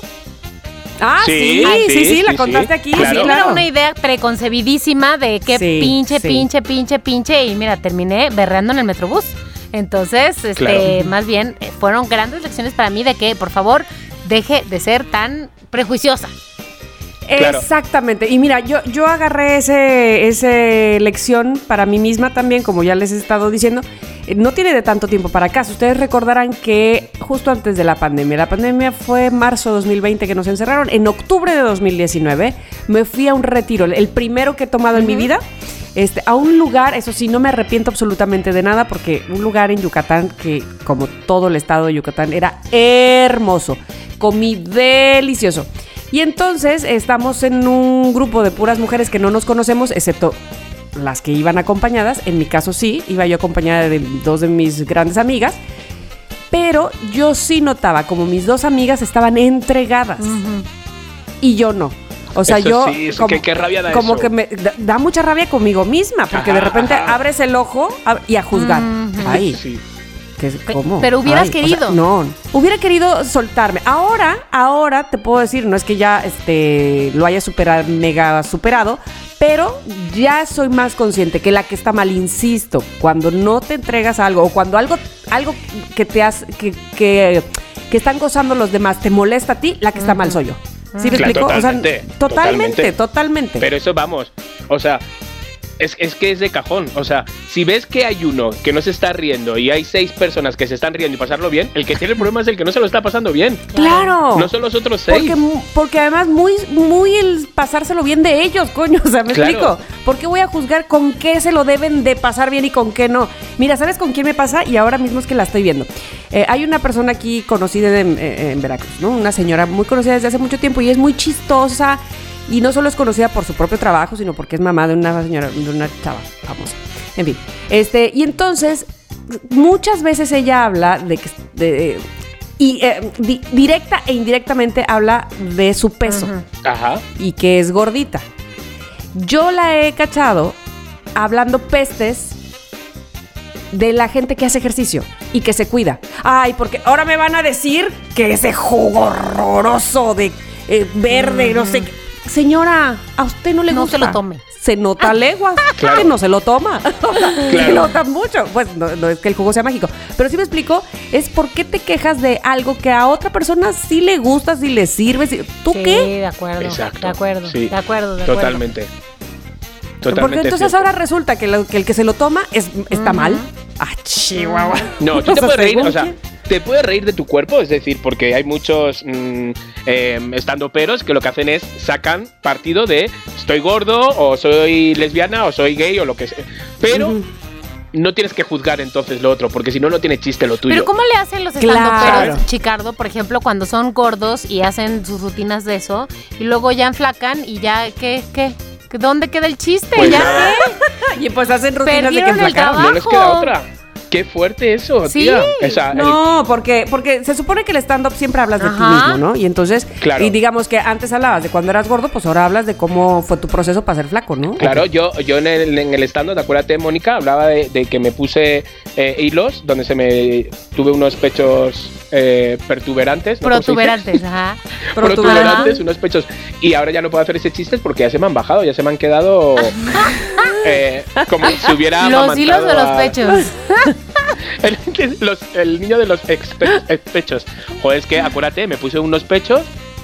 Ah, sí, Sí, sí, sí, sí, la sí, contaste sí. aquí. Claro. Sí, Era una idea preconcebidísima de que Sí, pinche, sí. pinche, pinche, pinche. Y mira, terminé berreando en el metrobús. Entonces, este, Claro. más bien, eh, fueron grandes lecciones para mí de que, por favor, deje de ser tan prejuiciosa. Claro. Exactamente. Y mira, yo, yo agarré ese, ese lección para mí misma también, como ya les he estado diciendo. Eh, No tiene de tanto tiempo para acá. Ustedes recordarán que justo antes de la pandemia, la pandemia fue marzo 2020 que nos encerraron. En octubre de 2019 me fui a un retiro, el primero que he tomado en mi vida. Este, a un lugar, eso sí, no me arrepiento absolutamente de nada porque un lugar en Yucatán que, como todo el estado de Yucatán, era hermoso. Comí delicioso. Y entonces estamos en un grupo de puras mujeres que no nos conocemos, excepto las que iban acompañadas. En mi caso sí, iba yo acompañada de dos de mis grandes amigas. Pero yo sí notaba como mis dos amigas estaban entregadas y yo no. O sea, Eso yo sí, eso, qué- qué rabia da como eso. que me da, da mucha rabia conmigo misma, porque de repente ajá. abres el ojo a- y a juzgar. Ay, Sí. ¿Qué- Pe- ¿cómo? pero hubieras Ay, o sea, querido. no, hubiera querido soltarme. Ahora, ahora te puedo decir, no es que ya este lo haya superado, mega superado, pero ya soy más consciente que la que está mal, insisto, cuando no te entregas a algo o cuando algo, algo que te hace, que, que, que están gozando los demás te molesta a ti, la que está mal soy yo. ¿Sí me Claro, explico? O sea, totalmente, totalmente, totalmente. totalmente. Pero eso vamos, o sea, es, es que es de cajón. O sea, si ves que hay uno que no se está riendo y hay seis personas que se están riendo y pasarlo bien, el que tiene el problema es el que no se lo está pasando bien. Claro. No son los otros seis. Porque, porque además muy, muy el pasárselo bien de ellos, coño, o sea, me Claro. explico. ¿Por qué voy a juzgar con qué se lo deben de pasar bien y con qué no? Mira, ¿sabes con quién me pasa? Y ahora mismo es que la estoy viendo. Eh, hay una persona aquí conocida en, en Veracruz, ¿no? Una señora muy conocida desde hace mucho tiempo y es muy chistosa. Y no solo es conocida por su propio trabajo, sino porque es mamá de una señora, de una chava famosa. En fin. Este, y entonces, muchas veces ella habla de que. de- y eh, di- directa e indirectamente habla de su peso Ajá. y que es gordita. Yo la he cachado hablando pestes de la gente que hace ejercicio y que se cuida. Ay, porque ahora me van a decir que ese jugo horroroso de eh, verde, no sé qué. Señora, a usted no le No gusta. se lo tome. Se nota leguas, Claro. que no se lo toma. O sea, Se Claro. nota mucho. Pues no, no es que el jugo sea mágico. Pero si me explico, es por qué te quejas de algo que a otra persona sí le gusta, sí le sirve. sí- ¿Tú Sí, qué? de acuerdo. Exacto. De acuerdo. Sí. De acuerdo, de acuerdo. Totalmente. Porque Totalmente. entonces cierto. ahora resulta que, lo- que el que se lo toma es, está mal. Ah, chihuahua. No, tú te puedes reír, o sea. Te puedes reír de tu cuerpo, es decir, porque hay muchos mm, eh, estandoperos que lo que hacen es sacan partido de estoy gordo o soy lesbiana o soy gay o lo que sea. Pero no tienes que juzgar entonces lo otro, porque si no, no tiene chiste lo tuyo. Pero ¿cómo le hacen los Claro. estandoperos, Chicardo, por ejemplo, cuando son gordos y hacen sus rutinas de eso y luego ya enflacan y ya, ¿qué? ¿Qué? ¿Dónde queda el chiste? Pues ¿Ya qué? Y pues hacen rutinas de que Perdieron el enflacaron. no les queda otra. Qué fuerte eso, Sí. tía. O sea, el- No, porque, porque se supone que el stand-up siempre hablas de ti mismo, ¿no? Y entonces, Claro. y digamos que antes hablabas de cuando eras gordo, pues ahora hablas de cómo fue tu proceso para ser flaco, ¿no? Claro, yo, yo en el, en el stand de acuérdate, Mónica, hablaba de, de que me puse eh, hilos donde se me tuve unos pechos eh, pertuberantes. ¿no? Protuberantes, ajá. Protuberantes, unos pechos. Y ahora ya no puedo hacer ese chiste porque ya se me han bajado, ya se me han quedado eh, como si hubiera Los hilos de los pechos. el, los- el niño de los ex- pe- ex- pechos. Joder, es que acuérdate, me puse unos pechos,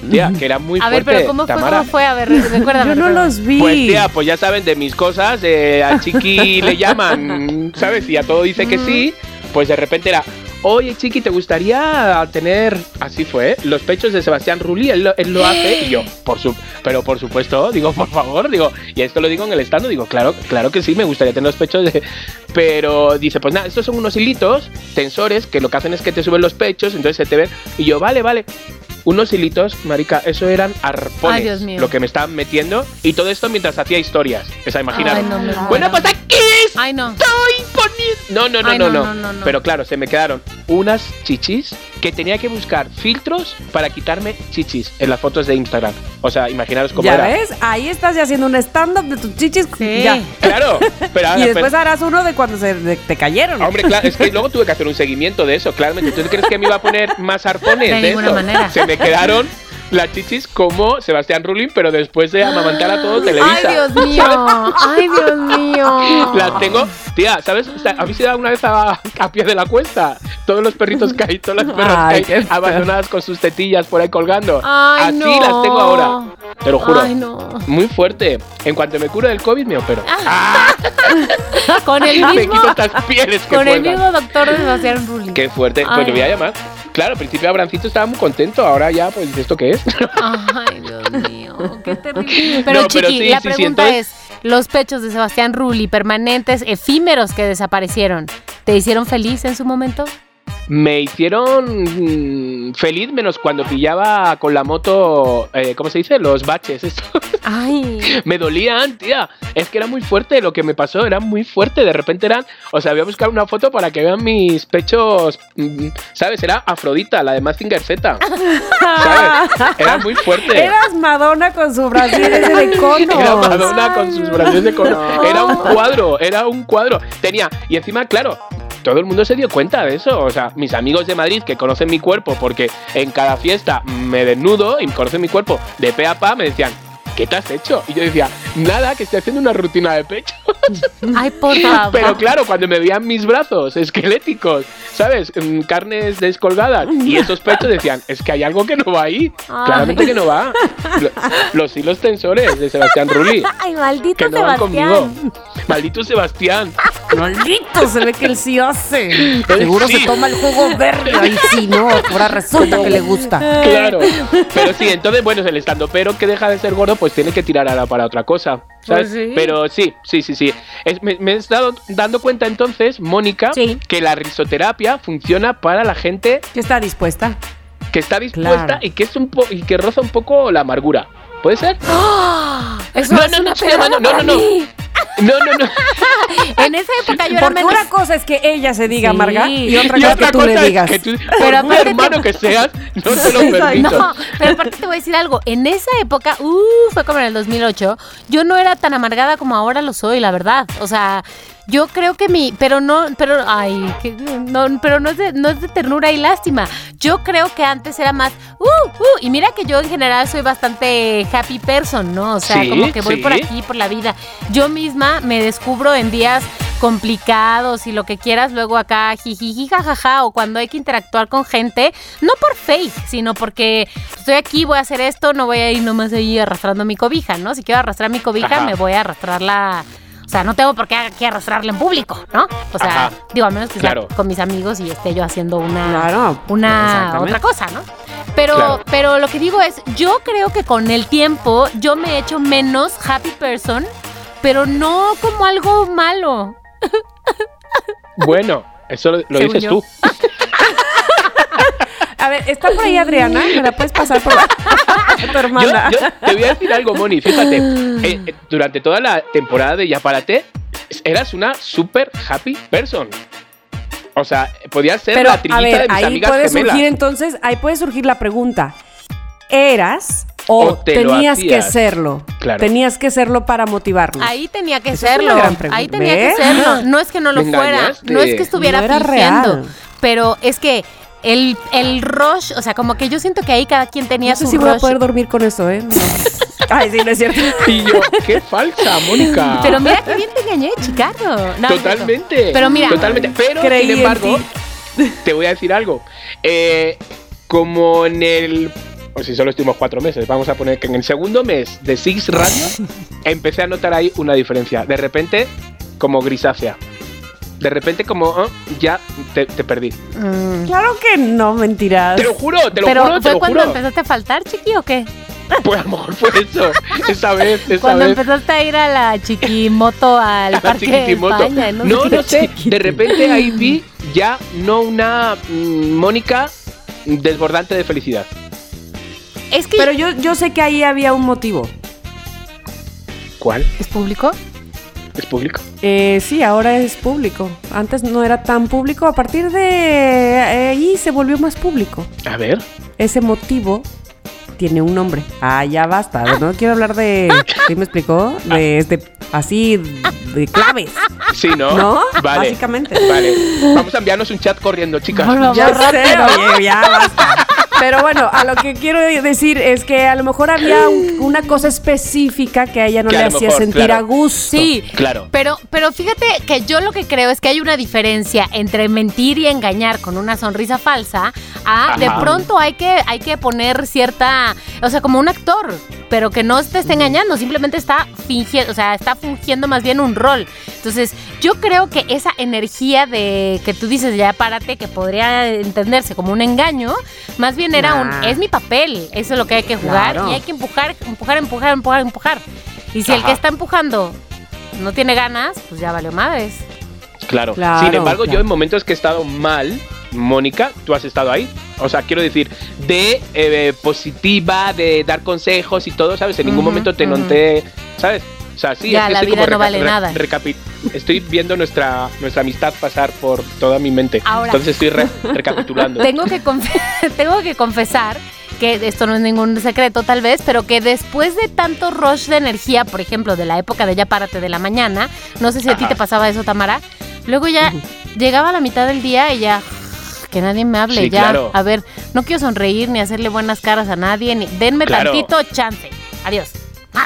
tía, que era muy A ver, fuerte. pero ¿cómo fue? ¿Cómo fue? A ver, re- recuérdame. Yo no recuérdame. los vi. Pues tía, pues ya saben de mis cosas, de a Chiqui le llaman, ¿sabes? Y a todo dice que sí, pues de repente era, oye Chiqui, ¿te gustaría tener, así fue, los pechos de Sebastián Rulli? Él, lo- hace y yo, por su, pero por supuesto, digo, por favor, digo, y esto lo digo en el estando, digo, claro, claro que sí, me gustaría tener los pechos de... Pero dice, pues nada, estos son unos hilitos, tensores, que lo que hacen es que te suben los pechos, entonces se te ven, y yo, vale, vale. Unos hilitos, marica, eso eran arpones, Ay, Dios mío. lo que me estaban metiendo, y todo esto mientras hacía historias. O sea, imaginaros. Ay, no me bueno, pues aquí no. estoy poniendo. No, no, no, Ay, no, no, no, no, no, no. Pero claro, se me quedaron unas chichis que tenía que buscar filtros para quitarme chichis en las fotos de Instagram. O sea, imaginaros cómo ¿Ya era. ves? Ahí estás ya haciendo un stand-up de tus chichis. Sí. Ya. Claro, pero ahora, Y después pero- harás uno de cuando se de- te cayeron. Hombre, claro, es que luego tuve que hacer un seguimiento de eso, claramente. ¿Tú crees que me iba a poner más arpones De de, ninguna eso? manera. Se me quedaron las chichis como Sebastián Rulín, pero después de amamantar a todo Televisa. Ay, Dios mío. Ay, Dios mío. Las tengo, tía, ¿sabes? O sea, ¿Habéis ido alguna vez a, a pie de la cuesta? Todos los perritos hay, todas las perras Ay, abandonadas con sus tetillas por ahí colgando. Ay, Así no. las tengo ahora, te lo juro. Ay, no. Muy fuerte. En cuanto me curo del COVID, me opero. Con el me mismo, quito estas pieles que con el mismo doctor de Sebastián Rulli. Qué fuerte. Pues le voy a llamar. Claro, al principio Abrancito estaba muy contento, ahora ya, pues, ¿esto qué es? Ay, Dios mío, qué terrible. Pero No, pero Chiqui, sí, la sí, pregunta entonces- es, los pechos de Sebastián Rulli, permanentes, efímeros que desaparecieron, ¿te hicieron feliz en su momento? Me hicieron mm, feliz menos cuando pillaba con la moto, eh, ¿cómo se dice? Los baches. Esto. Ay, me dolían, tía. Es que era muy fuerte lo que me pasó, era muy fuerte. De repente eran, o sea, voy a buscar una foto para que vean mis pechos, mm, ¿sabes? Era Afrodita, la de Mazinger Z. ¿Sabes? Era muy fuerte. Eras Madonna con su brasil ese de conos. Era Madonna con sus brazos de cono. Era un cuadro, era un cuadro. Tenía, y encima, claro, todo el mundo se dio cuenta de eso. O sea, mis amigos de Madrid que conocen mi cuerpo porque en cada fiesta me desnudo y conocen mi cuerpo de pe a pa, me decían, ¿qué te has hecho? Y yo decía, nada, que estoy haciendo una rutina de pecho. ay, por favor. Pero claro, cuando me veían mis brazos esqueléticos, ¿sabes? Carnes descolgadas y esos pechos decían, es que hay algo que no va ahí. Ay. Claramente que no va. Lo- Los hilos tensores de Sebastián Rulli Ay, maldito que no van Sebastián. conmigo. Maldito Sebastián. Maldito, se ve que él sí hace. Seguro Sí. se toma el jugo verde. Ay, sí, no. Ahora resulta que le gusta. Claro. Pero sí, entonces, bueno, el estando pero que deja de ser gordo, pues tiene que tirar ahora para otra cosa. ¿Sabes? Pues sí. Pero sí, sí, sí, sí. Es- me, me he estado dando cuenta entonces, Mónica, Sí. que la risoterapia funciona para la gente Que está dispuesta. que está dispuesta Claro. y que es un po y que roza un poco la amargura. ¿Puede ser? ¡Ah! Eso No, no, no, llama- pedrada no, no, para no. No, no, no. En esa época yo era Porque menos... una cosa es que ella se diga Sí. amarga y otra Y cosa es que tú le es digas. que tú, Pero por muy hermano te- que seas, no te lo permito. No, pero aparte te voy a decir algo. En esa época, uh, fue como en el 2008, yo no era tan amargada como ahora lo soy, la verdad. O sea, yo creo que mi, pero no, pero, ay, que- no, pero no es, de, no es de ternura y lástima. Yo creo que antes era más, uh, uh, y mira que yo en general soy bastante happy person, ¿no? O sea, Sí, como que voy sí. por aquí, por la vida. Yo misma me descubro en días complicados y lo que quieras, luego acá jijiji jajaja o cuando hay que interactuar con gente, no por fake, sino porque estoy aquí, voy a hacer esto, no voy a ir nomás ahí arrastrando mi cobija, ¿no? Si quiero arrastrar mi cobija, Ajá. me voy a arrastrarla. O sea, no tengo por qué aquí arrastrarla en público, ¿no? O sea, Ajá. digo, a menos que Claro. sea con mis amigos y esté yo haciendo una, Claro. una otra cosa, ¿no? Pero, Claro. pero lo que digo es, yo creo que con el tiempo yo me he hecho menos happy person, pero no como algo malo. Bueno, eso lo, dices yo. tú. A ver, ¿está por ahí Adriana? ¿Me la puedes pasar por tu hermana? yo te voy a decir algo, Moni. Fíjate, eh, eh, durante toda la temporada de Ya Párate, eras una super happy person. O sea, podías ser Pero, la a trillita ver, de mis ahí amigas puede gemelas. surgir entonces, ahí puede surgir la pregunta. ¿Eras o, O te lo tenías que serlo? Claro. Tenías que serlo para motivarnos. Ahí tenía que Esa serlo. una gran pregunta. Ahí tenía ¿Ves? que serlo. No es que no lo Me fuera. engañaste. No es que estuviera No fingiendo. real. Pero es que el, el rush, o sea, como que yo siento que ahí cada quien tenía no sé su si voy a rush. poder dormir con eso, ¿eh? No. Ay, sí, no es cierto. Y yo, qué falsa, Mónica. Pero mira que bien te engañé. No, no. Totalmente. Pero mira. Totalmente. Pero, Creí sin embargo, te voy a decir algo. Eh, como en el. O si solo estuvimos cuatro meses, vamos a poner que en el segundo mes de Six Radio empecé a notar ahí una diferencia. De repente, como grisácea. De repente, como ah, ya te, te perdí. Mm. Claro que no, mentiras. Te lo juro, te lo Pero juro, te fue lo cuando juro. empezaste a faltar, chiqui, o qué? Pues a lo mejor fue eso. Esa vez, esa Cuando vez. empezaste a ir a la chiquimoto al La parque de. España. No, No, sé. De repente ahí vi ya no una mm, Mónica desbordante de felicidad. Es que Pero yo, yo sé que ahí había un motivo. ¿Cuál? es público. ¿Es público? Eh, sí, ahora es público. Antes no era tan público. A partir de eh, ahí se volvió más público. A ver. Ese motivo tiene un nombre. Ah, ya basta. No quiero hablar de. ¿Sí me explicó? De este. Así, de claves. Sí, ¿no? ¿No? Vale. Básicamente. Vale. Vamos a enviarnos un chat corriendo, chicas. Ya sé, oye, ya basta. Pero bueno, a lo que quiero decir es que a lo mejor había un- una cosa específica que a ella no Que le hacía mejor, sentir claro. a gusto. Sí, Claro. Pero, pero fíjate que yo lo que creo es que hay una diferencia entre mentir y engañar con una sonrisa falsa a de pronto hay que, hay que poner cierta, o sea, como un actor, pero que no te esté engañando, simplemente está fingiendo, o sea, está fungiendo más bien un rol. Entonces, yo creo que esa energía de que tú dices, ya párate, que podría entenderse como un engaño, más bien era un, Nah. es mi papel, eso es lo que hay que jugar Claro. y hay que empujar, empujar, empujar, empujar, empujar. Y si el Ajá. que está empujando no tiene ganas, pues ya valió madres. Claro. Claro, Sin embargo, yo claro. en momentos que he estado mal, Mónica, tú has estado ahí. O sea, quiero decir, de eh, positiva, de dar consejos y todo, ¿sabes? En ningún Ujú, momento te ujú. noté, ¿sabes? O sea, sí, Ya, es que la estoy vida como no vale nada. estoy viendo nuestra, nuestra amistad pasar por toda mi mente. Ahora. Entonces estoy re- recapitulando. Tengo que, tengo que confesar que esto no es ningún secreto tal vez, pero que después de tanto rush de energía, por ejemplo, de la época de ya párate de la mañana, no sé si a ti te pasaba eso, Tamara, luego ya llegaba a la mitad del día y ya que nadie me hable, Sí, ya, claro. a ver, no quiero sonreír ni hacerle buenas caras a nadie, ni denme Claro. tantito chance. Adiós.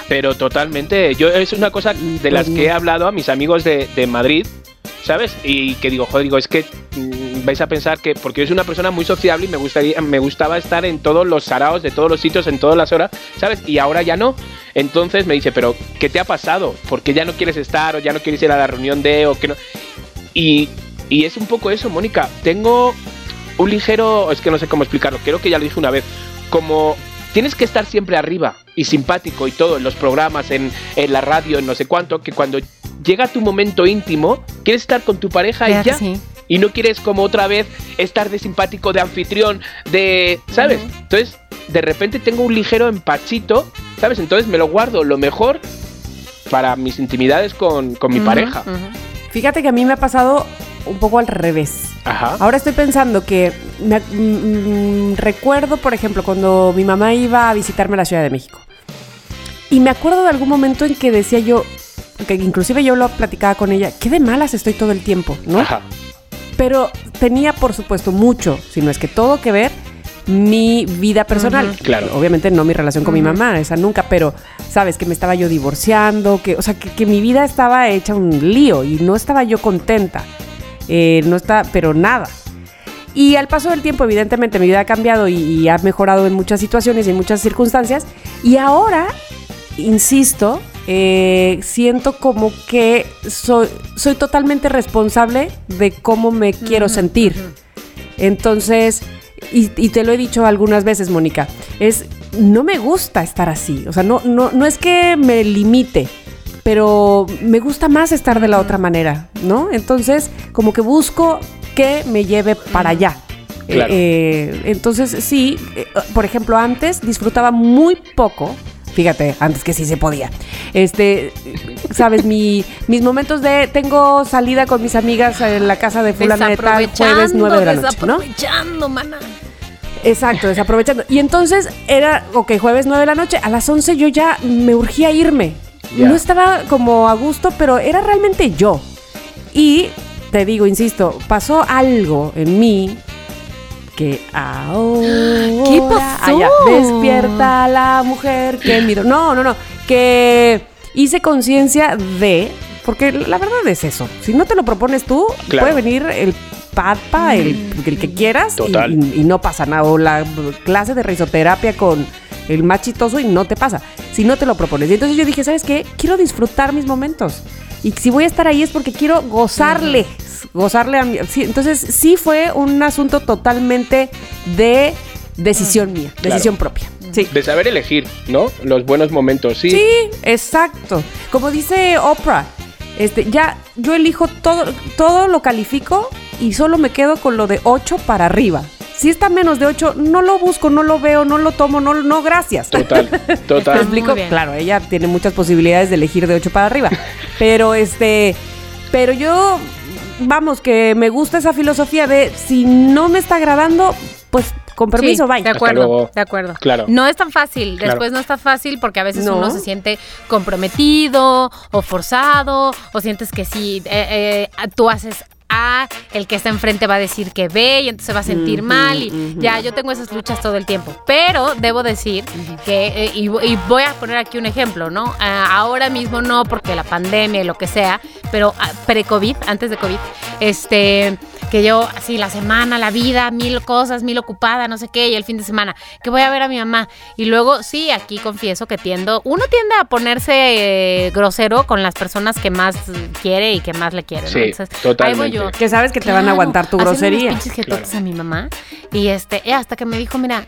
Pero totalmente, yo es una cosa de las que he hablado a mis amigos de, de Madrid, ¿sabes? Y que digo, joder, digo, es que mm, vais a pensar que, porque yo soy una persona muy sociable y me gustaría, me gustaba estar en todos los saraos, de todos los sitios, en todas las horas, ¿sabes? Y ahora ya no. Entonces me dice, pero ¿qué te ha pasado? ¿Por qué ya no quieres estar o ya no quieres ir a la reunión de o que no? Y, y es un poco eso, Mónica. Tengo un ligero, es que no sé cómo explicarlo, creo que ya lo dije una vez, como tienes que estar siempre arriba y simpático y todo en los programas, en, en la radio, en no sé cuánto, que cuando llega tu momento íntimo, quieres estar con tu pareja y ya. sí. Y no quieres como otra vez estar de simpático, de anfitrión, de... ¿Sabes? Entonces, de repente tengo un ligero empachito, ¿sabes? Entonces me lo guardo lo mejor para mis intimidades con, con mi pareja. Fíjate que a mí me ha pasado un poco al revés. Ajá. Ahora estoy pensando que me- mm, mm, recuerdo, por ejemplo, cuando mi mamá iba a visitarme a la Ciudad de México. Y me acuerdo de algún momento en que decía yo, que inclusive yo lo platicaba con ella, qué de malas estoy todo el tiempo, ¿no? Ajá. Pero tenía, por supuesto, mucho, si no es que todo que ver, mi vida personal. Claro. Obviamente no mi relación con mi mamá, esa nunca, pero sabes que me estaba yo divorciando, que, o sea, que, que mi vida estaba hecha un lío y no estaba yo contenta. Eh, no está, pero nada. Y al paso del tiempo, evidentemente, mi vida ha cambiado y, y ha mejorado en muchas situaciones y en muchas circunstancias. Y ahora, insisto, eh, siento como que soy, soy totalmente responsable de cómo me quiero sentir. Entonces, y, y te lo he dicho algunas veces, Mónica, es, no me gusta estar así. O sea, no, no, no es que me limite, pero me gusta más estar de la otra manera, ¿no? Entonces, como que busco que me lleve para allá. Claro. Eh, entonces, sí, eh, por ejemplo, antes disfrutaba muy poco. Fíjate, antes que sí se podía. Este, sabes, mi, mis momentos de tengo salida con mis amigas en la casa de fulana de tal jueves 9 de la noche, ¿no? Desaprovechando, mana. Exacto, desaprovechando. Y entonces era, ok, jueves 9 de la noche, a las 11 yo ya me urgía irme. No estaba como a gusto, pero era realmente yo. Y te digo, insisto, pasó algo en mí que ahora... ¿Qué pasó? Allá, despierta la mujer que miro. No, no, no. Que hice conciencia de... Porque la verdad es eso. Si no te lo propones tú, Claro. puede venir el papa, el, el que quieras, y- Total. y, y no pasa nada. O la clase de risoterapia con el más chistoso y no te pasa. Si no te lo propones. Y entonces yo dije, ¿sabes qué? Quiero disfrutar mis momentos. Y si voy a estar ahí es porque quiero gozarle. Gozarle a mi. sí, entonces sí fue un asunto totalmente de decisión mía, Claro. decisión propia. Sí. De saber elegir, ¿no? Los buenos momentos, sí. Sí, exacto. Como dice Oprah, este, ya yo elijo todo, todo lo califico y solo me quedo con lo de 8 para arriba. Si está menos de 8, no lo busco, no lo veo, no lo tomo, no, no gracias. Total, ¿Me total. explico? Muy bien. Claro, ella tiene muchas posibilidades de elegir de 8 para arriba. Pero este, pero yo, vamos, que me gusta esa filosofía de si no me está agradando, pues con permiso, Sí, bye. De acuerdo, de acuerdo. Claro. No es tan fácil, Claro. después no está fácil porque a veces No. uno se siente comprometido o forzado o sientes que si eh, eh, tú haces A, el que está enfrente va a decir que B y entonces se va a sentir mal y ya yo tengo esas luchas todo el tiempo. Pero debo decir que, eh, y, y voy a poner aquí un ejemplo, ¿no? Ah, ahora mismo no porque la pandemia y lo que sea, pero ah, pre-COVID, antes de COVID, este, que yo así la semana, la vida, mil cosas, mil ocupada, no sé qué, y el fin de semana, que voy a ver a mi mamá. Y luego, sí, aquí confieso que tiendo, uno tiende a ponerse eh, grosero con las personas que más quiere y que más le quieren. ¿no? Sí, Entonces, Ahí totalmente. voy yo. Que sabes que te van a Claro, aguantar tu unos grosería. pinches jetotes a mi mamá. Y este, eh, hasta que me dijo, mira,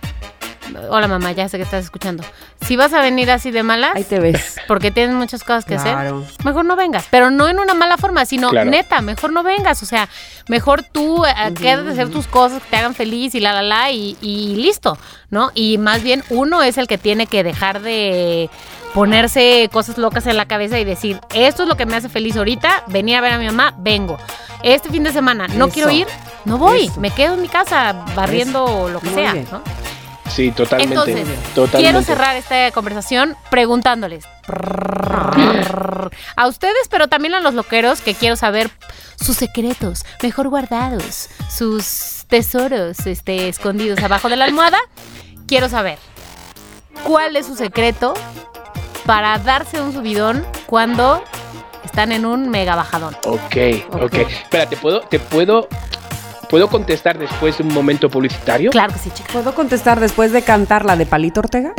hola mamá, ya sé que estás escuchando. Si vas a venir así de malas, Ahí te ves. porque tienes muchas cosas que Claro. hacer, mejor no vengas. Pero no en una mala forma, sino Claro. neta, mejor no vengas. O sea, mejor tú eh, quédate a hacer tus cosas que te hagan feliz y la, la, la, y, y listo, ¿no? Y más bien uno es el que tiene que dejar de ponerse cosas locas en la cabeza y decir, esto es lo que me hace feliz ahorita, venir a ver a mi mamá, vengo. Este fin de semana no Eso. quiero ir, no voy, Eso. me quedo en mi casa barriendo lo que Muy sea, bien. ¿no? Sí, totalmente. Entonces, totalmente. quiero cerrar esta conversación preguntándoles a ustedes, pero también a los loqueros que quiero saber sus secretos mejor guardados, sus tesoros este, escondidos abajo de la almohada. Quiero saber cuál es su secreto para darse un subidón cuando están en un mega bajadón. Ok, ok. Ok. Espera, ¿te puedo, te puedo, puedo contestar después de un momento publicitario? Claro que sí, chica. ¿Puedo contestar después de cantar la de Palito Ortega?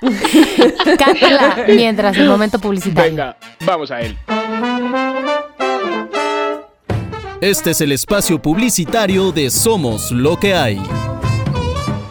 Cántala mientras el momento publicitario. Venga, vamos a él. Este es el espacio publicitario de Somos lo que hay.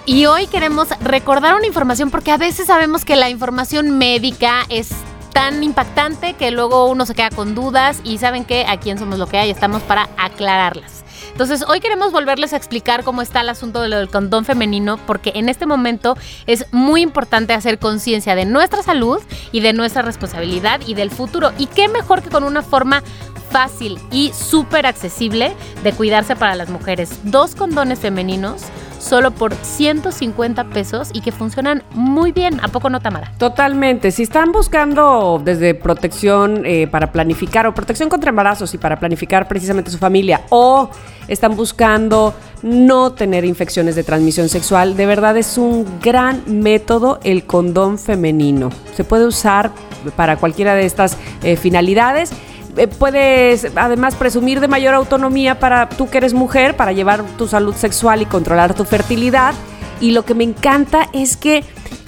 Y hoy queremos recordar una información porque a veces sabemos que la información médica es tan impactante que luego uno se queda con dudas y saben que aquí en Somos lo que hay estamos para aclararlas. Entonces hoy queremos volverles a explicar cómo está el asunto de lo del condón femenino porque en este momento es muy importante hacer conciencia de nuestra salud y de nuestra responsabilidad y del futuro. Y qué mejor que con una forma fácil y súper accesible de cuidarse para las mujeres. Dos condones femeninos solo por 150 pesos y que funcionan muy bien. ¿A poco no, Tamara? Totalmente. Si están buscando desde protección eh, para planificar o protección contra embarazos y para planificar precisamente su familia o están buscando no tener infecciones de transmisión sexual, de verdad es un gran método el condón femenino. Se puede usar para cualquiera de estas eh, finalidades. Eh, puedes además presumir de mayor autonomía para tú que eres mujer, para llevar tu salud sexual y controlar tu fertilidad. Y lo que me encanta es que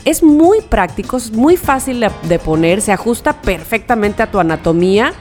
es muy práctico, es muy fácil de, poner, se ajusta perfectamente a tu anatomía.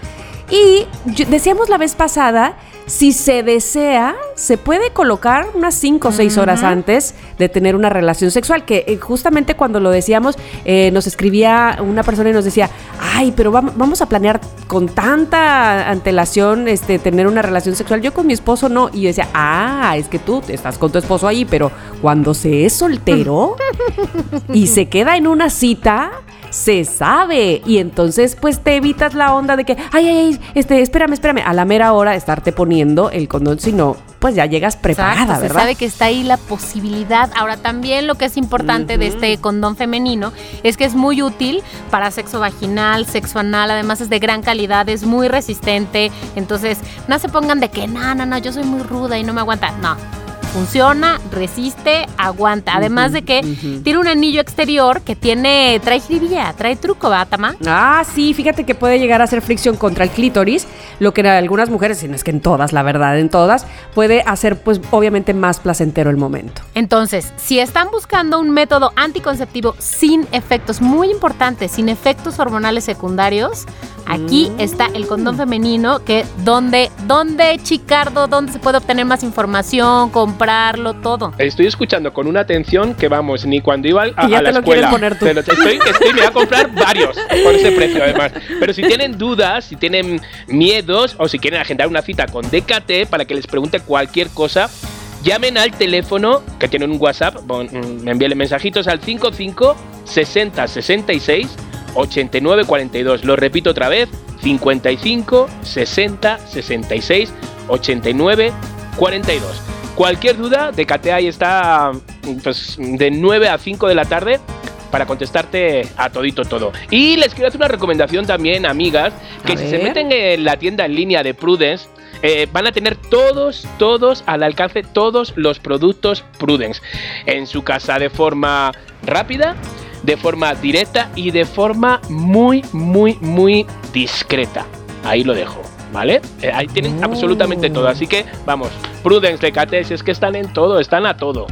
Y decíamos la vez pasada, si se desea, se puede colocar unas 5 o 6 horas antes de tener una relación sexual, que eh, justamente cuando lo decíamos, eh, nos escribía una persona y nos decía, ay, pero vam- vamos a planear con tanta antelación este, tener una relación sexual. Yo con mi esposo no. Y yo decía, ah, es que tú estás con tu esposo ahí, pero cuando se es soltero y se queda en una cita, se sabe. Y entonces, pues te evitas la onda de que, ay, ay, ay, este, espérame, espérame, a la mera hora estarte poniendo el condón, si no, pues ya llegas preparada, Exacto, ¿verdad? Se sabe que está ahí la posibilidad. Ahora, también lo que es importante de este condón femenino es que es muy útil para sexo vaginal, sexo anal. Además, es de gran calidad, es muy resistente. Entonces, no se pongan de que, no, no, no, yo soy muy ruda y no me aguanta. No. Funciona, resiste, aguanta. Además de que tiene un anillo exterior que tiene, trae jiribilla, trae truco, ¿verdad, Tama? Ah, sí, fíjate que puede llegar a hacer fricción contra el clítoris, lo que en algunas mujeres, si no es que en todas, la verdad, en todas, puede hacer, pues, obviamente más placentero el momento. Entonces, si están buscando un método anticonceptivo sin efectos, muy importante, sin efectos hormonales secundarios, aquí está el condón femenino, que donde, donde, Chicardo, donde se puede obtener más información, comprarlo, todo. Estoy escuchando con una atención que vamos, ni cuando iba a, Que ya a la te lo escuela. poner tú. Te lo- estoy, estoy- me voy a comprar varios por ese precio además. Pero si tienen dudas, si tienen miedos o si quieren agendar una cita con DKT para que les pregunte cualquier cosa, llamen al teléfono que tienen un WhatsApp, bon- mm, envíenle mensajitos al 55 60 66 89 42. Lo repito otra vez, 55 60 66 89 42. Cualquier duda, Decate ahí está pues, de 9 a 5 de la tarde para contestarte a todito todo. Y les quiero hacer una recomendación también, amigas, que A si se meten en la tienda en línea de Prudence, eh, van a tener todos, todos al alcance, todos los productos Prudence en su casa de forma rápida, de forma directa y de forma muy, muy, muy discreta. Ahí lo dejo. ¿Vale? Eh, ahí tienen Oh. absolutamente todo. Así que, vamos, Prudence, Decate, si es que están en todo, están a todo.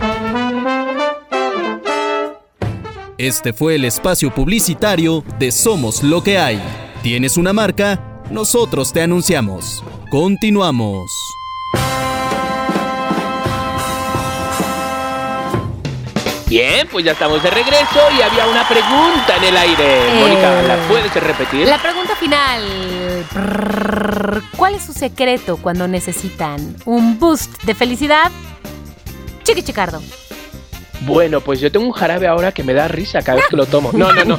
Este fue el espacio publicitario de Somos lo que hay. ¿Tienes una marca? Nosotros te anunciamos. Continuamos. Bien, pues ya estamos de regreso y había una pregunta en el aire. Eh, Mónica, ¿la puedes repetir? La pregunta final. ¿Cuál es su secreto cuando necesitan un boost de felicidad? Chiqui Chicardo. Bueno, pues yo tengo un jarabe ahora que me da risa cada vez que lo tomo. No, no, no.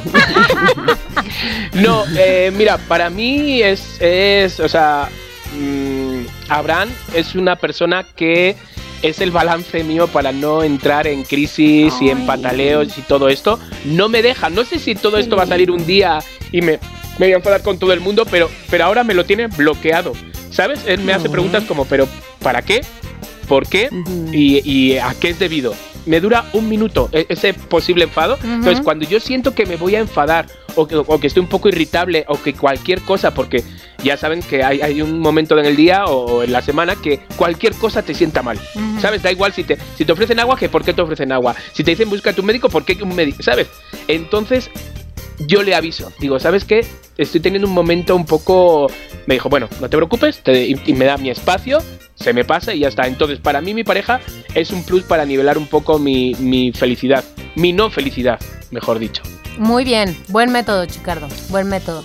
no, eh, mira, para mí es, es o sea, mm, Abraham es una persona que es el balance mío para no entrar en crisis y en pataleos y todo esto. No me deja. No sé si todo esto va a salir un día y me, me voy a enfadar con todo el mundo, pero, pero ahora me lo tiene bloqueado. ¿Sabes? Él me hace preguntas como, ¿pero para qué? ¿Por qué? Y a qué es debido. Me dura un minuto e- ese posible enfado. Entonces, cuando yo siento que me voy a enfadar o que, o que estoy un poco irritable o que cualquier cosa, porque ya saben que hay, hay un momento en el día o en la semana que cualquier cosa te sienta mal. ¿Sabes? Da igual si te, si te ofrecen agua, que por qué te ofrecen agua. Si te dicen busca a tu médico, ¿por qué un médico? ¿Sabes? Entonces, yo le aviso. Digo, ¿sabes qué? Estoy teniendo un momento un poco... Me dijo, bueno, no te preocupes, te- y, y me da mi espacio, se me pasa y ya está. Entonces, para mí mi pareja es un plus para nivelar un poco mi, mi felicidad. Mi no felicidad, mejor dicho. Muy bien. Buen método, Chicardo. Buen método.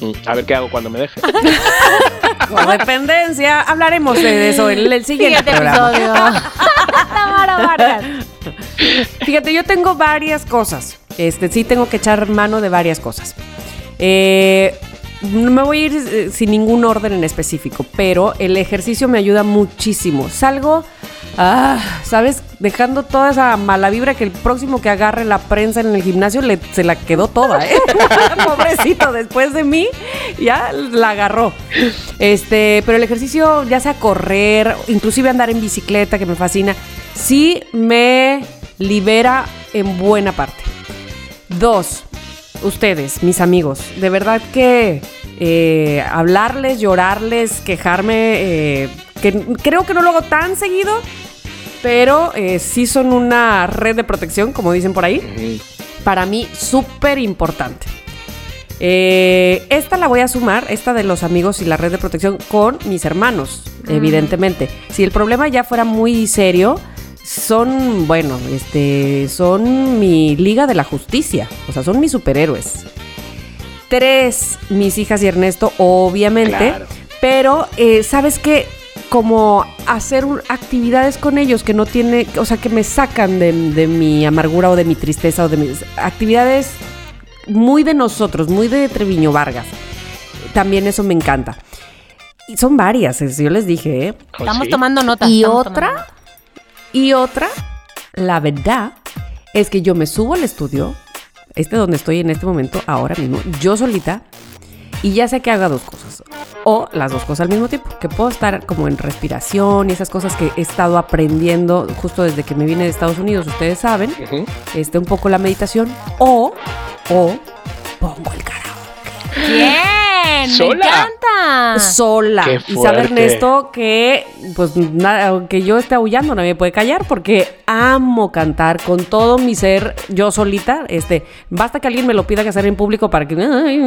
Mm, A ver qué hago cuando me deje. Codependencia. Hablaremos de eso en el siguiente, Siguiente episodio. Fíjate, yo tengo varias cosas. Este, sí tengo que echar mano de varias cosas. Eh, no me voy a ir eh, sin ningún orden en específico, pero el ejercicio me ayuda muchísimo. Salgo, ah, ¿sabes? Dejando toda esa mala vibra que el próximo que agarre la prensa en el gimnasio le, se la quedó toda, ¿eh? Pobrecito, después de mí ya la agarró. Este, pero el ejercicio, ya sea correr, inclusive andar en bicicleta, que me fascina, sí me libera en buena parte. Dos, ustedes, mis amigos, de verdad que eh, hablarles, llorarles, quejarme, eh, que creo que no lo hago tan seguido, pero eh, sí son una red de protección, como dicen por ahí, para mí súper importante. Eh, esta la voy a sumar, esta de los amigos y la red de protección, con mis hermanos, evidentemente. Si el problema ya fuera muy serio, son, bueno, este, son mi liga de la justicia, o sea, son mis superhéroes. Tres, mis hijas y Ernesto, obviamente, Claro. pero eh, sabes que como hacer un- actividades con ellos que no tiene, o sea, que me sacan de, de mi amargura o de mi tristeza o de mis actividades muy de nosotros, muy de Treviño Vargas. También eso me encanta. Y son varias, es- yo les dije, ¿eh? Oh, Estamos sí. tomando notas. Y otra, y otra, la verdad es que yo me subo al estudio, este donde estoy en este momento, ahora mismo, yo solita, y ya sé que haga dos cosas. O las dos cosas al mismo tiempo, que puedo estar como en respiración y esas cosas que he estado aprendiendo justo desde que me vine de Estados Unidos, ustedes saben, Ujú. este, un poco la meditación, o, o pongo. Bien, ¿Sola? me encanta. sola. Qué Y sabe. Ernesto que, pues, nada, aunque yo esté aullando, nadie me puede callar porque amo cantar con todo mi ser, yo solita. Este, basta que alguien me lo pida que hacer en público para que,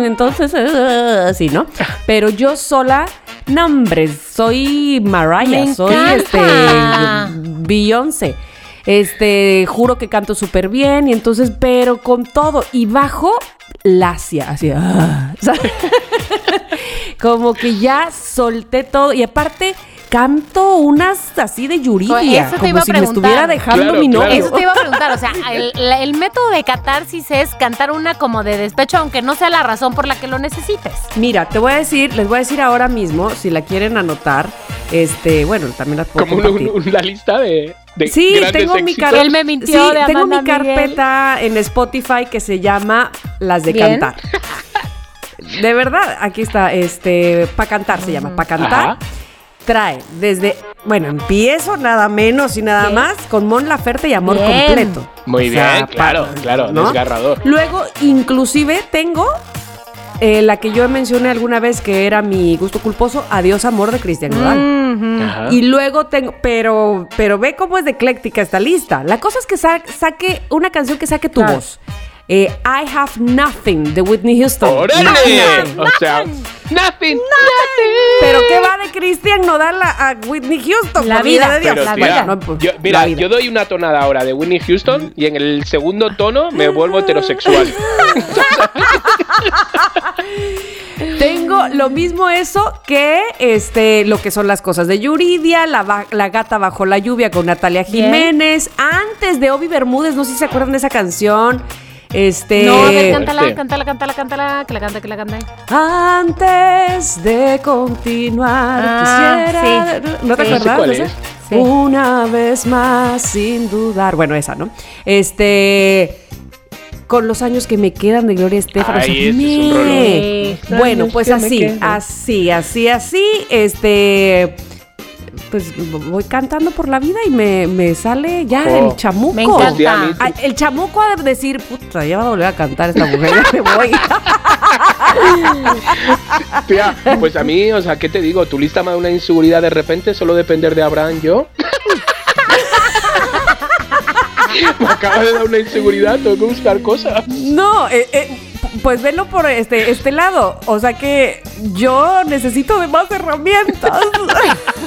entonces, ah, así, ¿no? Pero yo sola, no, hombre, soy Mariah, Me soy encanta. este, Beyoncé. Este, juro que canto súper bien y entonces, pero con todo. Y bajo lacia, así, ah, como que ya solté todo. Y aparte canto unas así de Yuridia, Oye, eso te como iba a si me estuviera dejando Claro, mi claro. novio. Eso te iba a preguntar, o sea, el, la- el método de catarsis es cantar una como de despecho, aunque no sea la razón por la que lo necesites. Mira, te voy a decir, les voy a decir ahora mismo, si la quieren anotar, este, bueno, también las puedo Como un- compartir. un- una lista de, de Sí, tengo mi, éxitos. car- Él me mintió sí, de tengo mi Miguel. carpeta en Spotify que se llama Las de Bien. cantar. De verdad, aquí está, este, pa cantar se llama, pa cantar. Ajá. Trae desde, bueno, empiezo nada menos y nada ¿Qué? más con Mon Laferte y Amor Bien. Completo. Muy O sea, bien, claro, claro, ¿no? desgarrador. Luego, inclusive, tengo eh, la que yo mencioné alguna vez que era mi gusto culposo, Adiós Amor de Cristian Nodal. Ajá. Y luego tengo, pero, pero ve cómo es de ecléctica esta lista. La cosa es que sa- saque una canción que saque tu Claro. voz. Eh, I Have Nothing de Whitney Houston. ¡Órale! Imagínate. O sea, nothing, nothing. Pero ¿qué va de Cristian Nodal a, a Whitney Houston? La vida, de Dios. Pero, la vida. No, pues, yo, la mira, vida. yo doy una tonada ahora de Whitney Houston y en el segundo tono me vuelvo heterosexual. Tengo lo mismo eso que este lo que son las cosas de Yuridia, la, gata bajo la lluvia con Natalia Bien. Jiménez, antes de Obi Bermúdez, no sé si se acuerdan de esa canción. Este No, a ver, cántala, Fuerte. cántala, cántala, cántala, que la cante, que la cante. Antes de continuar, Ah, quisiera. sí. ¿No te Sí. sé es. Sí. Una vez más, sin dudar. Bueno, esa, ¿no? Este. Con los años que me quedan de Gloria Estefan. o sea, Ay, es. Bueno, pues así, así, así, así. Este. Pues voy cantando por la vida y me, me sale ya el chamuco. Me encanta. Hostia, a mí- Ay, el chamuco ha de decir, puta, ya va a volver a cantar esta mujer, ya me voy. Tía, pues a mí, o sea, ¿qué te digo? Tu lista me da una inseguridad de repente, solo depender de Abraham yo. me acaba de dar una inseguridad, tengo que buscar cosas. No, eh, eh, pues velo por este, este lado. O sea que yo necesito de más herramientas.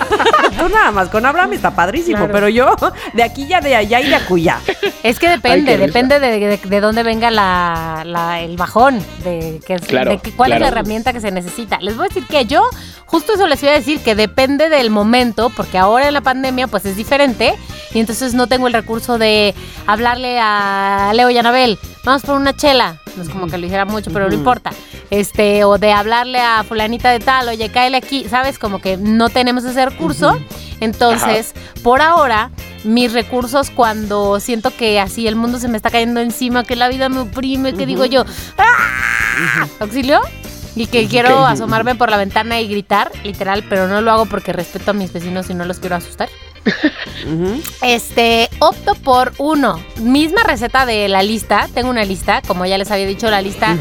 Tú nada más, con Abraham está padrísimo, Claro. pero yo de aquí ya de allá y de acuya. Es que depende, Ay, depende de, de- de dónde venga la, la- el bajón, de, que, Claro, de que- cuál es la herramienta que se necesita. Les voy a decir que yo, justo eso les iba a decir, que depende del momento, porque ahora en la pandemia pues es diferente, y entonces no tengo el recurso de hablarle a Leo y Anabel, vamos por una chela, no es como que lo hiciera mucho, pero no importa, este, o de hablarle a fulanita de tal, oye, cáele aquí, ¿sabes? Como que no tenemos ese recurso, entonces, por ahora, mis recursos cuando siento que así el mundo se me está cayendo encima, que la vida me oprime, que digo yo, ¡ah! ¿Auxilio? Y que quiero asomarme por la ventana y gritar, literal, pero no lo hago porque respeto a mis vecinos y no los quiero asustar. Este, opto por uno. Misma receta de la lista. Tengo una lista, como ya les había dicho, la lista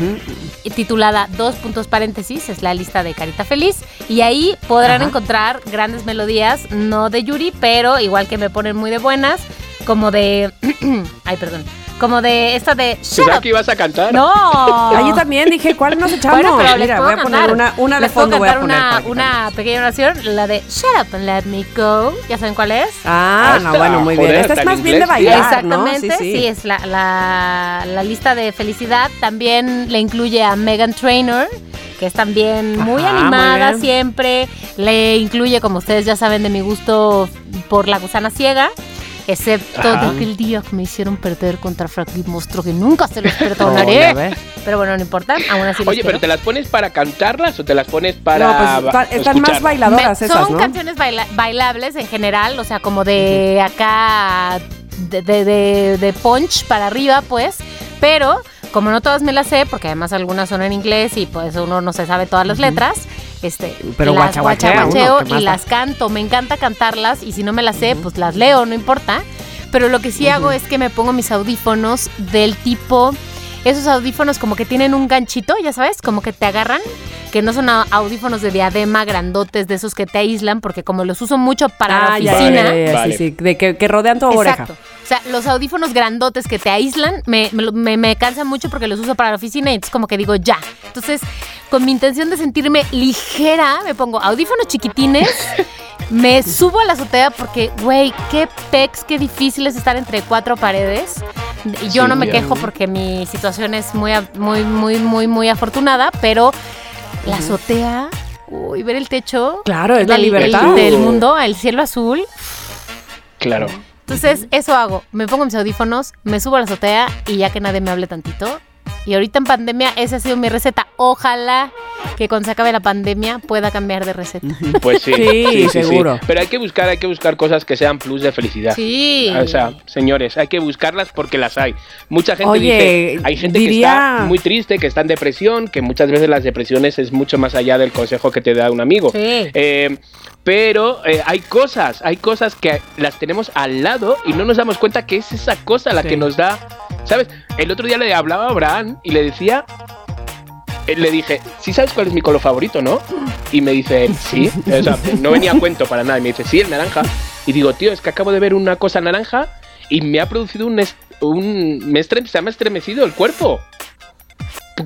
titulada Dos puntos paréntesis, es la lista de Carita Feliz. Y ahí podrán encontrar grandes melodías, no de Yuri, pero igual que me ponen muy de buenas, como de. Ay, perdón. Como de esta de. Shut ¿Pensaba up. que ibas a cantar? No. Ah, yo también dije, ¿cuál nos echamos? Bueno, pero Mira, voy a poner una, una de Les puedo fondo. Voy a cantar poner una, una pequeña oración, la de Shut up and let me go. ¿Ya saben cuál es? Ah, no, bueno, muy bien. Esta es más bien de bailar, Exactamente, ¿no? sí, es la, la- la lista de felicidad. También le incluye a Megan Trainor, que es también muy Ajá, animada siempre. Le incluye, como ustedes ya saben, de mi gusto por la gusana ciega. Excepto Ajá. de aquel día que me hicieron perder contra Frankie Monstruo, que nunca se los perdonaré. pero bueno, no importa, aún así los Oye, pero. ¿te las pones para cantarlas o te las pones para no, pues están, más bailadoras Me- esas, son ¿no? canciones baila- bailables en general, o sea, como de acá, de, de, de- de punch para arriba, pues. Pero, como no todas me las sé, porque además algunas son en inglés y pues uno no se sabe todas las letras, este, Pero las guachaguacheo ¿qué más y las canto. Me encanta cantarlas y si no me las sé, pues las leo, no importa. Pero lo que sí hago es que me pongo mis audífonos del tipo, esos audífonos como que tienen un ganchito, ya sabes, como que te agarran, que no son a- audífonos de diadema grandotes, de esos que te aíslan, porque como los uso mucho para la Ah, oficina. ya, Vale. sí, sí, de que, que rodean tu oreja. Exacto. O sea, los audífonos grandotes que te aíslan me, me, me- me cansan mucho porque los uso para la oficina y entonces como que digo ya. Entonces, con mi intención de sentirme ligera, me pongo audífonos chiquitines, me subo a la azotea porque, güey, qué pex, qué difícil es estar entre cuatro paredes. Y Yo Sí, no me quejo porque mi situación es muy, a- muy, muy, muy, muy afortunada, pero la azotea... Uy, ver el techo. Claro, es la del- libertad. Del mundo, el cielo azul. Claro. Entonces, eso hago. Me pongo mis audífonos, me subo a la azotea y ya que nadie me hable tantito. Y ahorita en pandemia, esa ha sido mi receta. Ojalá que cuando se acabe la pandemia pueda cambiar de receta. Pues sí. Sí, seguro. Pero hay que buscar, hay que buscar cosas que sean plus de felicidad. Sí. O sea, señores, hay que buscarlas porque las hay. Mucha gente Oye, dice, hay gente diría- que está muy triste, que está en depresión, que muchas veces las depresiones es mucho más allá del consejo que te da un amigo. Sí. Eh, pero eh, hay cosas, hay cosas que las tenemos al lado y no nos damos cuenta que es esa cosa la Sí. que nos da, ¿sabes? El otro día le hablaba a Abraham y le decía, eh, le dije, ¿sí sabes cuál es mi color favorito, no? Y me dice, sí, o sea, no venía a cuento para nada, y me dice, sí, el naranja. Y digo, tío, es que acabo de ver una cosa naranja y me ha producido un, un me estre- se me ha estremecido el cuerpo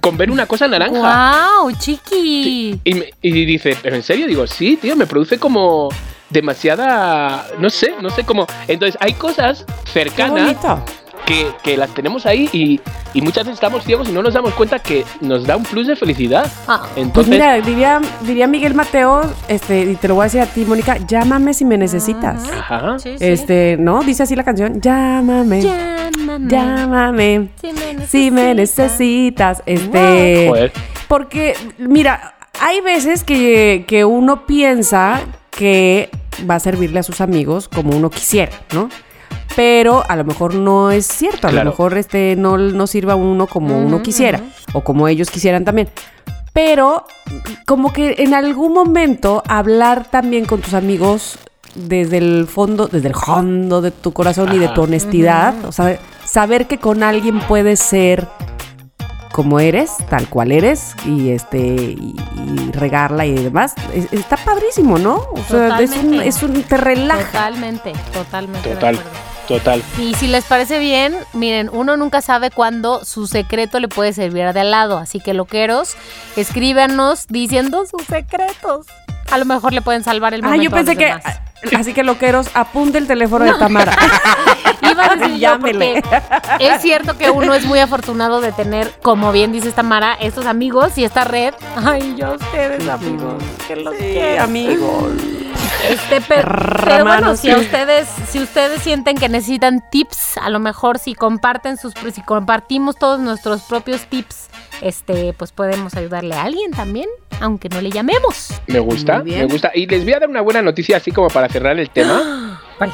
con ver una cosa naranja. ¡Wow, chiqui! Y, me- y dice, ¿pero en serio? Digo, sí, tío, me produce como demasiada. No sé, no sé cómo. Entonces, hay cosas Qué cercanas bonito. Que, que las tenemos ahí y, y muchas veces estamos ciegos y no nos damos cuenta que nos da un plus de felicidad. Ah, Pues Entonces, mira, diría, diría Miguel Mateo, este, y te lo voy a decir a ti, Mónica, llámame si me necesitas. ajá. sí, sí. Este, ¿no? Dice así la canción, llámame, Llámame. llámame, Si me si me necesitas. Este, Joder. porque, mira, hay veces que, que uno piensa que va a servirle a sus amigos como uno quisiera, ¿no? Pero a lo mejor no es cierto, a Claro. lo mejor este no, no sirva a uno como uno quisiera, ujú. o como ellos quisieran también. Pero como que en algún momento hablar también con tus amigos desde el fondo, desde el fondo de tu corazón y de tu honestidad, o sea, saber que con alguien puedes ser como eres, tal cual eres, y este, y, y regarla y demás, es- está padrísimo, ¿no? O sea, es un, Totalmente. es un, te relaja. Totalmente, totalmente. de Total, acuerdo. Total. Y si les parece bien, miren, uno nunca sabe cuándo su secreto le puede servir de al lado. Así que loqueros, escríbanos diciendo sus secretos. A lo mejor le pueden salvar el Ah, momento yo pensé a los que, demás. así que loqueros, apunte el teléfono de Tamara. Iba a decir yo porque es cierto que uno es muy afortunado de tener, como bien dice Tamara, estos amigos y esta red. Ay, yo a ustedes, amigos, que los quiero. amigo. Este, pe- pero, bueno, si ustedes, si ustedes sienten que necesitan tips, a lo mejor si comparten sus, si compartimos todos nuestros propios tips, este, pues podemos ayudarle a alguien también, aunque no le llamemos. Me gusta, me gusta. Y les voy a dar una buena noticia, así como para cerrar el tema. Vale.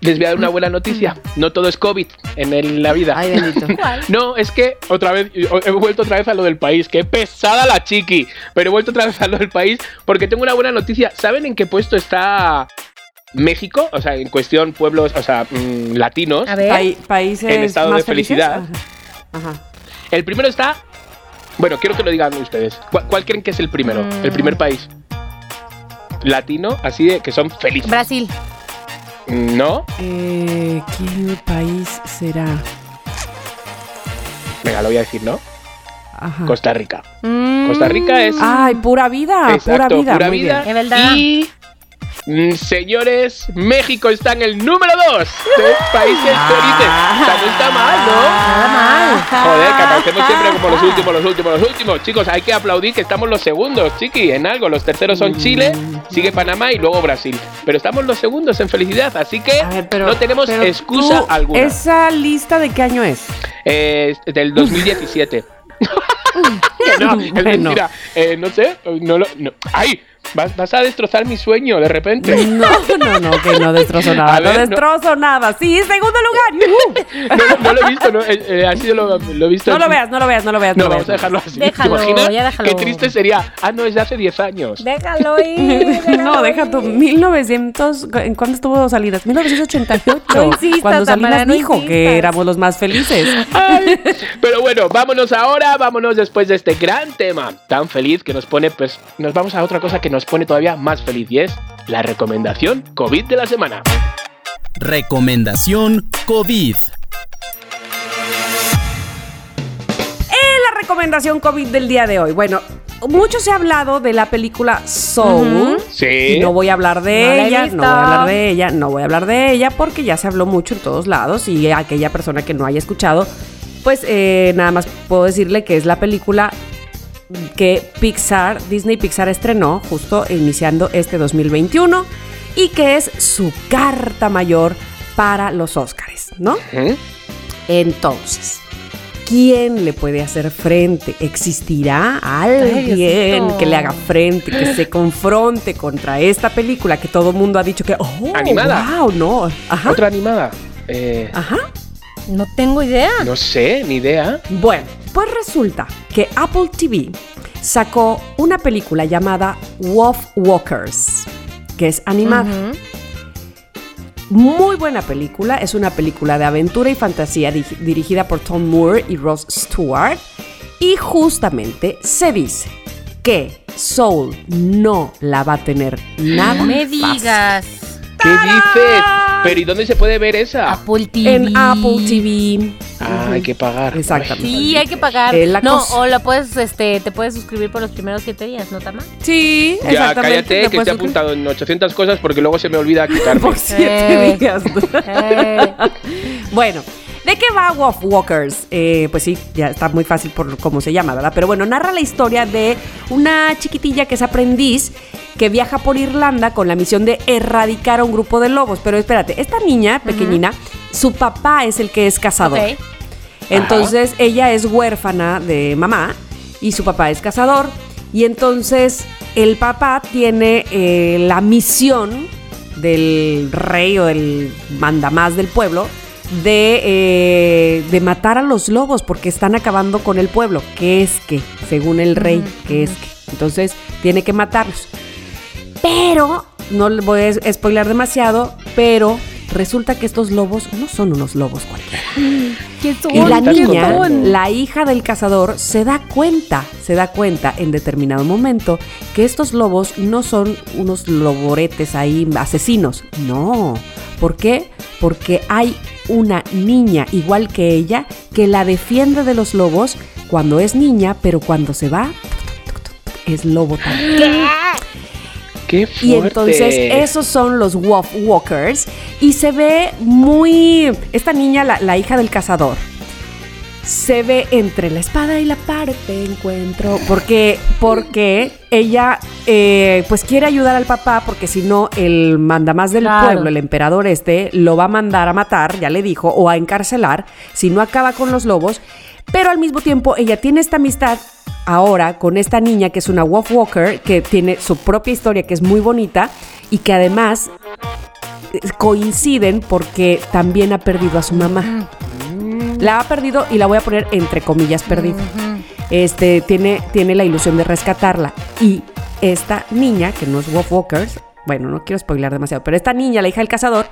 Les voy a dar una buena noticia. No todo es COVID en el- la vida. Ay, bendito. No, es que otra vez, he vuelto otra vez a lo del país. Qué pesada la chiqui. Pero he vuelto otra vez a lo del país porque tengo una buena noticia. ¿Saben en qué puesto está México? O sea, en cuestión pueblos, o sea, mm, latinos. A ver. Pai- países En estado más de felicidad. Ajá. Ajá. El primero está. Bueno, quiero que lo digan ustedes. ¿Cuál, cuál creen que es el primero? Mm. El primer país. Latino, así de que son felices. Brasil. No. Eh, ¿Qué país será? Venga, lo voy a decir, ¿no? Ajá. Costa Rica. Mm. Costa Rica es. Ay, pura vida, pura vida. pura vida. Es verdad. Y. mm, Señores, México está en el número 2 de países Ah. felices. O sea, no está mal, ¿no? Nada mal. Joder, que aparecemos siempre como los últimos, los últimos, los últimos. Chicos, hay que aplaudir que estamos los segundos, chiqui, en algo. Los terceros son Chile, sigue Panamá y luego Brasil. Pero estamos los segundos en felicidad, así que A ver, pero- no tenemos excusa alguna. ¿Esa lista de qué año es? Eh, es del 2017. no, es Bueno. mentira. Eh, no sé, no lo. No. ¡Ay! Vas, vas a destrozar mi sueño de repente. No, no, no, que no destrozo nada. No ver, no. destrozo nada. Sí, segundo lugar. ¡Yujú! No, no, no lo he visto, no, eh, eh, sido lo, lo he visto. No lo en- veas, no lo veas, no lo veas. No, lo vamos a veas. dejarlo así. Déjalo, ¿Te imaginas? ya déjalo. Qué triste sería. Ah, no, es de hace 10 años. Déjalo ir. No, deja tu 1900. ¿En cuándo estuvo Salinas? 1988. No insistas, cuando Salinas Tamara, no dijo que éramos los más felices. Ay, Pero bueno, vámonos ahora, vámonos después de este gran tema tan feliz que nos pone, pues nos vamos a otra cosa que nos pone todavía más feliz y es la recomendación COVID de la semana. Recomendación COVID. la recomendación COVID del día de hoy. Bueno, mucho se ha hablado de la película Soul. Sí. Y no voy a hablar de No ella, no voy a hablar de ella, no voy a hablar de ella porque ya se habló mucho en todos lados y aquella persona que no haya escuchado, pues eh, nada más puedo decirle que es la película que Pixar, Disney Pixar estrenó justo iniciando este 2021 y que es su carta mayor para los Óscares, ¿no? Entonces, ¿quién le puede hacer frente? ¿Existirá alguien que le haga frente, que se confronte contra esta película que todo el mundo ha dicho que, oh, Animada. wow, no, ajá, ¿Otra animada? Eh, ajá. No tengo idea. no sé, ni idea. Bueno, pues resulta que Apple TV sacó una película llamada Wolf Walkers, que es animada. Muy buena película, es una película de aventura y fantasía di- dirigida por Tom Moore y Ross Stewart. Y justamente se dice que Soul no la va a tener nada Me fácil. digas. ¿Qué dices? Pero ¿y dónde se puede ver esa? Apple TV. En Apple TV. Ah, hay que pagar. Exactamente. Sí, hay que pagar. Eh, la no, cosa- o la puedes, este, te puedes suscribir por los primeros siete días, ¿no, Tama? Sí, Ya, exactamente. cállate, te que te he apuntado en 800 cosas porque luego se me olvida quitarme. Por siete Eh. días. Eh, Bueno, ¿de qué va Wolf Walkers? Eh, pues sí, ya está muy fácil por cómo se llama, ¿verdad? Pero bueno, narra la historia de una chiquitilla que es aprendiz que viaja por Irlanda con la misión de erradicar a un grupo de lobos. Pero espérate, esta niña pequeñina, su papá es el que es cazador. Entonces ella es huérfana de mamá y su papá es cazador. Y entonces el papá tiene eh, la misión del rey o del mandamás del pueblo de, eh, de matar a los lobos porque están acabando con el pueblo. ¿Qué es que? Según el rey, ¿qué es que? Entonces tiene que matarlos. Pero, no voy a spoiler demasiado, pero resulta que estos lobos no son unos lobos cualquiera. ¿Quién son? Y la niña, la hija del cazador, se da cuenta, se da cuenta en determinado momento que estos lobos no son unos loboretes ahí asesinos. No. ¿Por qué? Porque hay una niña igual que ella que la defiende de los lobos cuando es niña, pero cuando se va es lobo también. ¡Qué fuerte! Y entonces esos son los Wolf Walkers. Y se ve muy... Esta niña, la, la hija del cazador, se ve entre la espada y la pared de encuentro. Porque, porque ella eh, pues quiere ayudar al papá porque si no el mandamás del Claro. pueblo, el emperador este, lo va a mandar a matar, ya le dijo, o a encarcelar si no acaba con los lobos. Pero al mismo tiempo ella tiene esta amistad ahora con esta niña que es una Wolf Walker, que tiene su propia historia que es muy bonita y que además eh, coinciden porque también ha perdido a su mamá. La ha perdido y la voy a poner entre comillas perdida. Este tiene, tiene la ilusión de rescatarla. Y esta niña, que no es Wolf Walkers, bueno, no quiero spoiler demasiado, pero esta niña, la hija del cazador,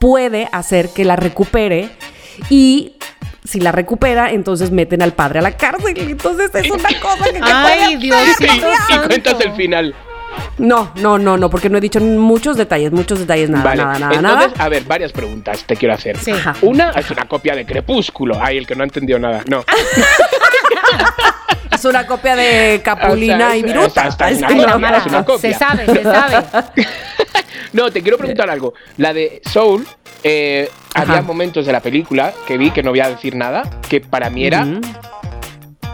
puede hacer que la recupere y si la recupera, entonces meten al padre a la cárcel. Entonces es una cosa que... Ay, puede Diosito Y, y cuentas el final. No, no, no, no, porque no he dicho muchos detalles, muchos detalles, nada, vale. nada, nada, Entonces, nada. a ver, varias preguntas te quiero hacer. Sí. Una es una copia de Crepúsculo. Ay, el que no ha entendido nada. No. Es una copia de Capulina O sea, y Viruta. o sea, es una copia, es una copia. Se sabe, se sabe. No, te quiero preguntar algo. La de Soul, eh, había momentos de la película que vi que no voy a decir nada, que para mí era.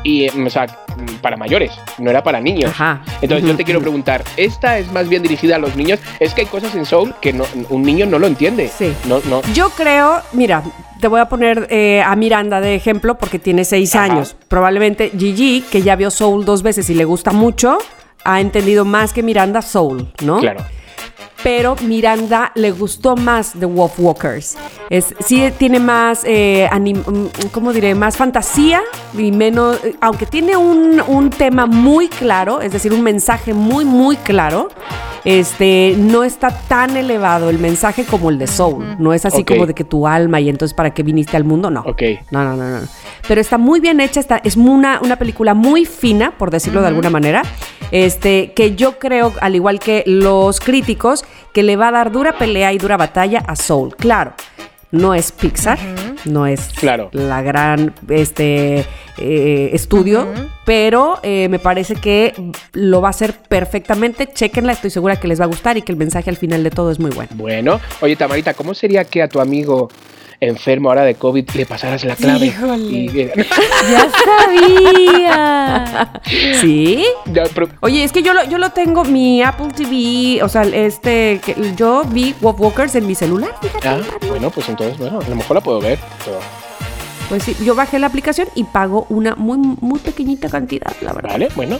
Y, eh, o sea, mm, para mayores, no era para niños. Ajá. Entonces yo te quiero preguntar, ¿esta es más bien dirigida a los niños? Es que hay cosas en Soul que no- un niño no lo entiende. Sí. No, no. Yo creo, mira, te voy a poner eh, a Miranda de ejemplo porque tiene seis Ajá. años. Probablemente Gigi, que ya vio Soul dos veces y le gusta mucho, ha entendido más que Miranda Soul, ¿no? Claro. Pero Miranda le gustó más The Wolf Walkers. Es, sí tiene más, eh, mm, ¿cómo diré? Más fantasía y menos, eh, aunque tiene un, un tema muy claro, es decir, un mensaje muy, muy claro. Este, no está tan elevado el mensaje como el de Soul. No es así como de que tu alma y entonces para qué viniste al mundo, no. Ok. No, no, no, no. Pero está muy bien hecha, está, es una, una película muy fina, por decirlo de alguna manera. Este, que yo creo, al igual que los críticos, que le va a dar dura pelea y dura batalla a Soul. Claro, no es Pixar, no es Claro. la gran este, eh, estudio, pero eh, me parece que lo va a hacer perfectamente. Chequenla, estoy segura que les va a gustar y que el mensaje al final de todo es muy bueno. Bueno, oye Tamarita, ¿cómo sería que a tu amigo enfermo ahora de COVID, le pasaras la clave. Híjole. Y- Ya sabía. ¿Sí? Ya, pero- Oye, es que yo lo, yo lo tengo, mi Apple TV, o sea, este, que yo vi Walkers en mi celular, fíjate. ah, bueno, pues entonces, bueno, a lo mejor la puedo ver. pero- Pues sí, yo bajé la aplicación y pago una muy, muy pequeñita cantidad, la verdad. Vale, bueno.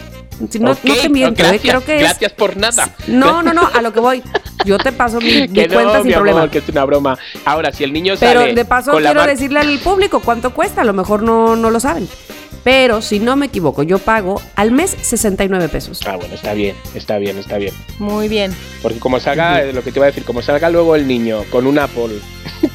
Si no, Ok, no te miento, gracias, ¿eh? creo que es... Gracias por nada. No, no, no, a lo que voy. Yo te paso mi, mi Que no, cuenta sin mi amor, problema. que es una broma. Ahora, si el niño Pero sale de paso con quiero mar- decirle al público cuánto cuesta, a lo mejor no, no lo saben. Pero si no me equivoco, yo pago al mes 69 pesos. Ah, bueno, está bien, está bien, está bien. Muy bien. Porque como salga, eh, lo que te iba a decir, como salga luego el niño con un Apple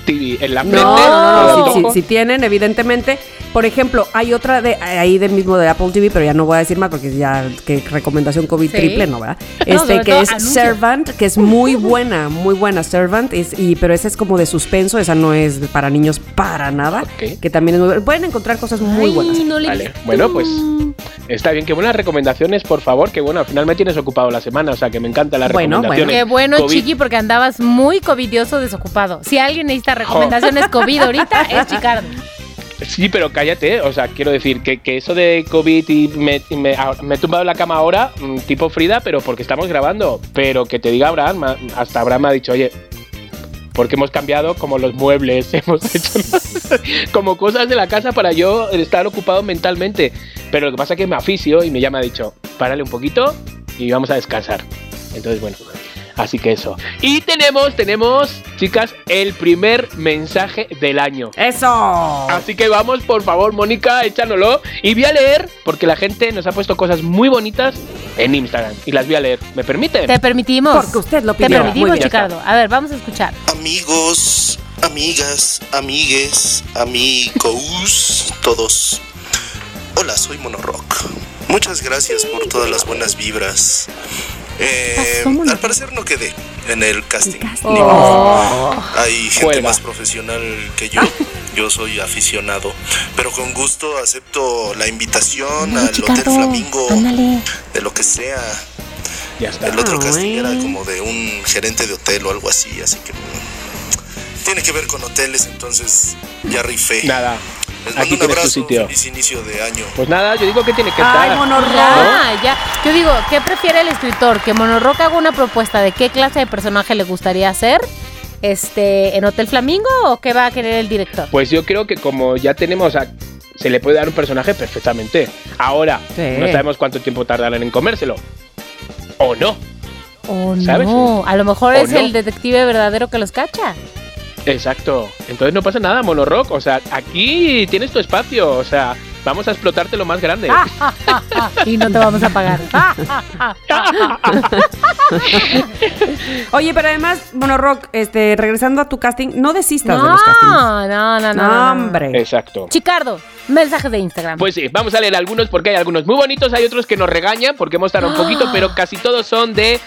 en la No, frente, no, no, no. Si, si tienen, evidentemente. Por ejemplo, hay otra de ahí del mismo de Apple TV, pero ya no voy a decir más porque ya que recomendación COVID Sí. triple, ¿no, verdad? Este que todo es anuncio. Servant, que es muy buena, muy buena Servant, es, y, pero esa es como de suspenso, esa no es para niños para nada, que también es muy buena. Pueden encontrar cosas muy Ay, buenas. no Vale, bueno, pues está bien. Qué buenas recomendaciones, por favor. Que bueno, al final me tienes ocupado la semana, o sea que me encantan las Bueno, bueno. Qué bueno, COVID. Chiqui, porque andabas muy covidioso desocupado. Si alguien necesita recomendaciones COVID ahorita, es Chicardo. Sí, pero cállate, o sea, quiero decir que, que eso de COVID y me, y me, ah, me he tumbado en la cama ahora, mm, tipo Frida, pero porque estamos grabando. Pero que te diga Abraham, hasta Abraham me ha dicho, oye, porque hemos cambiado como los muebles, hemos hecho como cosas de la casa para yo estar ocupado mentalmente. Pero lo que pasa es que me aficio y me llama ha dicho, párale un poquito y vamos a descansar. Entonces, bueno, así que eso. Y tenemos, tenemos, chicas, el primer mensaje del año. ¡Eso! Así que vamos, por favor, Mónica, échanoslo. Y voy a leer, porque la gente nos ha puesto cosas muy bonitas en Instagram. Y las voy a leer. ¿Me permite? Te permitimos. Porque usted lo Te pidió. permitimos, Muy bien. Chicardo. A ver, vamos a escuchar. Amigos, amigas, amigues, amigos, todos. Hola, soy Monorock. Muchas gracias por todas las buenas vibras. Eh, al parecer no quedé en el casting. casting. Ni modo. Hay gente Cuelga. más profesional que yo. Yo soy aficionado. Pero con gusto acepto la invitación al Hotel Flamingo. De lo que sea. Ya está. El otro Ah, casting era como de un gerente de hotel o algo así, así que mm, tiene que ver con hoteles, entonces ya rifé. Nada. Les Aquí mando un tienes tu abrazo, sitio. feliz inicio de año. Pues nada, yo digo que tiene que ¡Ay, estar. monorrock! Ya. Yo digo, ¿qué prefiere el escritor? ¿Que Monorock haga una propuesta de qué clase de personaje le gustaría hacer este, en Hotel Flamingo o qué va a querer el director? Pues yo creo que como ya tenemos a- se le puede dar un personaje perfectamente. Ahora, Sí. no sabemos cuánto tiempo tardarán en comérselo. O no. O ¿Sabes? no, a lo mejor ¿O es no? el detective verdadero que los cacha. Exacto. Entonces no pasa nada, Monorock. O sea, aquí tienes tu espacio. O sea, vamos a explotarte lo más grande. y no te vamos a pagar. Oye, pero además, Monorock, este, regresando a tu casting, no desistas de los castings. no, no, no, no, No, no. hombre. Exacto. Chicardo, mensajes de Instagram. Pues sí, vamos a leer algunos porque hay algunos muy bonitos, hay otros que nos regañan porque hemos tardado un poquito, pero casi todos son de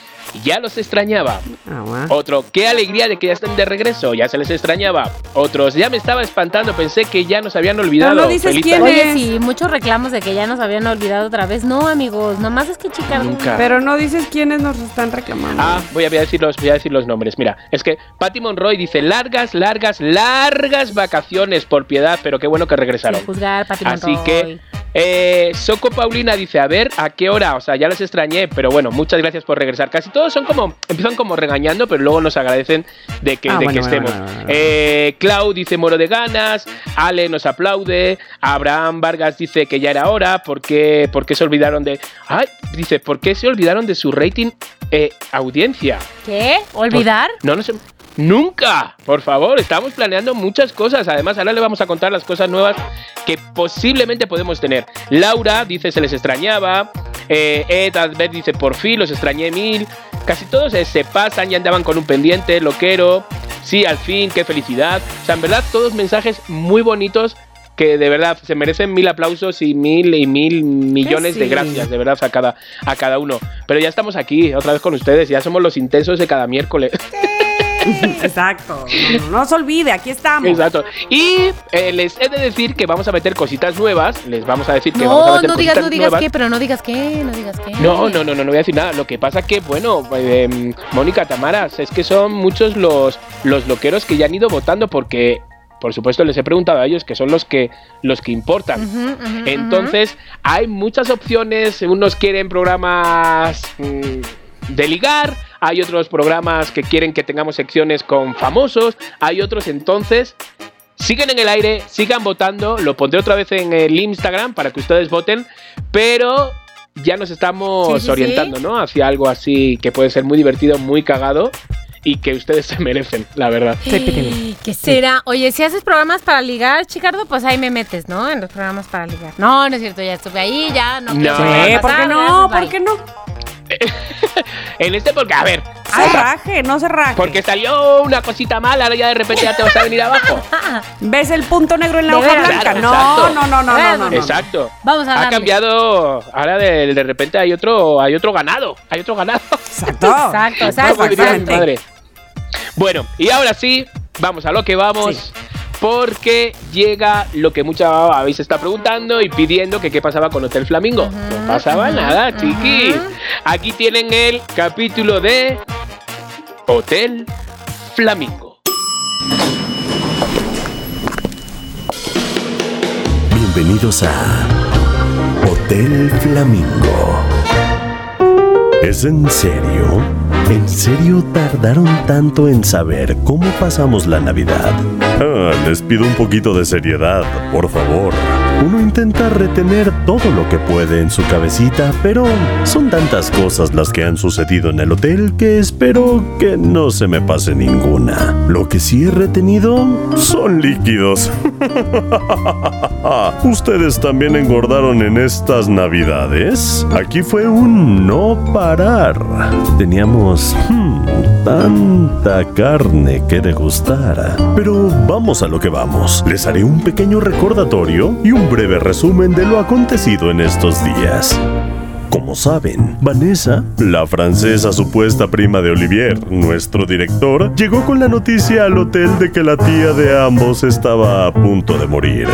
ya los extrañaba. Ah. Otro, qué alegría de que ya estén de regreso, ya se les extrañaba. Otros, ya me estaba espantando, pensé que ya nos habían olvidado. No dices Feliz quién. Oye, sí, muchos reclamos de que ya nos habían olvidado otra vez. No, amigos, nomás es que Chicardo. Nunca. Pero no dices quiénes nos están reclamando. Ah, voy a, voy a decir los, voy a decir los nombres. Mira, es que Patty Monroy dice largas, largas, largas vacaciones por piedad, pero qué bueno que regresaron. Sin juzgar, Pati Así que, eh, Soco Paulina dice, a ver, ¿a qué hora? O sea, ya les extrañé, pero bueno, muchas gracias por regresar. Casi todos son como, empiezan como regañando, pero luego nos agradecen de que, Ah, de bueno, que estemos. bueno, bueno, bueno. Eh, Clau dice, moro de ganas. Ale nos aplaude. Abraham Vargas dice que ya era hora. ¿Por qué, por qué se olvidaron de...? Ay, dice, ¿por qué se olvidaron de su rating eh, audiencia? ¿Qué? ¿Olvidar? No, no sé. Nunca, por favor, estamos planeando muchas cosas. Además, ahora le vamos a contar las cosas nuevas que posiblemente podemos tener. Laura dice se les extrañaba. Eh, Ed Adbert dice por fin los extrañé mil. Casi todos eh, se pasan y andaban con un pendiente, loquero. Sí, al fin, qué felicidad. O sea, en verdad, todos mensajes muy bonitos que de verdad se merecen mil aplausos y mil y mil millones de gracias, de verdad, a cada, a cada uno. Pero ya estamos aquí, otra vez con ustedes, ya somos los intensos de cada miércoles. Exacto. No, se olvide, aquí estamos. Exacto. Y eh, les he de decir que vamos a meter cositas nuevas. Les vamos a decir que vamos a meter no digas, no digas nuevas. qué, pero no digas qué, no digas qué. No, no, no, no, no voy a decir nada. Lo que pasa que, bueno, eh, Mónica Tamaras, es que son muchos los, los loqueros que ya han ido votando porque por supuesto les he preguntado a ellos que son los que los que importan. Entonces, hay muchas opciones, unos quieren programas mm, de ligar, hay otros programas que quieren que tengamos secciones con famosos, hay otros entonces siguen en el aire, sigan votando, lo pondré otra vez en el Instagram para que ustedes voten, pero ya nos estamos orientando, ¿no? Hacia algo así que puede ser muy divertido, muy cagado y que ustedes se merecen, la verdad. ¿Qué será? Oye, si haces programas para ligar, Chicardo, pues ahí me metes, ¿no? En los programas para ligar. No, no es cierto, ya estuve ahí, ya no. No, ¿por qué no? ¿Por qué no? en este porque, a ver. Se raje, no se raje. Porque salió una cosita mala, ahora ya de repente ya te vas a venir abajo. ¿Ves el punto negro en la hoja blanca? no, no, no, no, no, Exacto. Vamos a darle. Ha cambiado, ahora de, de, repente hay otro, hay otro ganado, hay otro ganado. Exacto. exacto, exacto. Madre. Bueno, y ahora sí, vamos a lo que vamos. Porque llega lo que muchas habéis estado preguntando y pidiendo que qué pasaba con Hotel Flamingo. no pasaba nada, chiquis. Aquí tienen el capítulo de Hotel Flamingo. Bienvenidos a Hotel Flamingo. ¿Es en serio? ¿En serio tardaron tanto en saber cómo pasamos la Navidad? Ah, les pido un poquito de seriedad, por favor. Uno intenta retener todo lo que puede en su cabecita, pero son tantas cosas las que han sucedido en el hotel que espero que no se me pase ninguna. Lo que sí he retenido son líquidos. ¿Ustedes también engordaron en estas navidades? Aquí fue un no parar. Teníamos... Hmm, tanta carne que degustar. Pero vamos a lo que vamos. Les haré un pequeño recordatorio y un breve resumen de lo acontecido en estos días. Como saben, Vanessa, la francesa supuesta prima de Olivier, nuestro director, llegó con la noticia al hotel de que la tía de ambos estaba a punto de morir.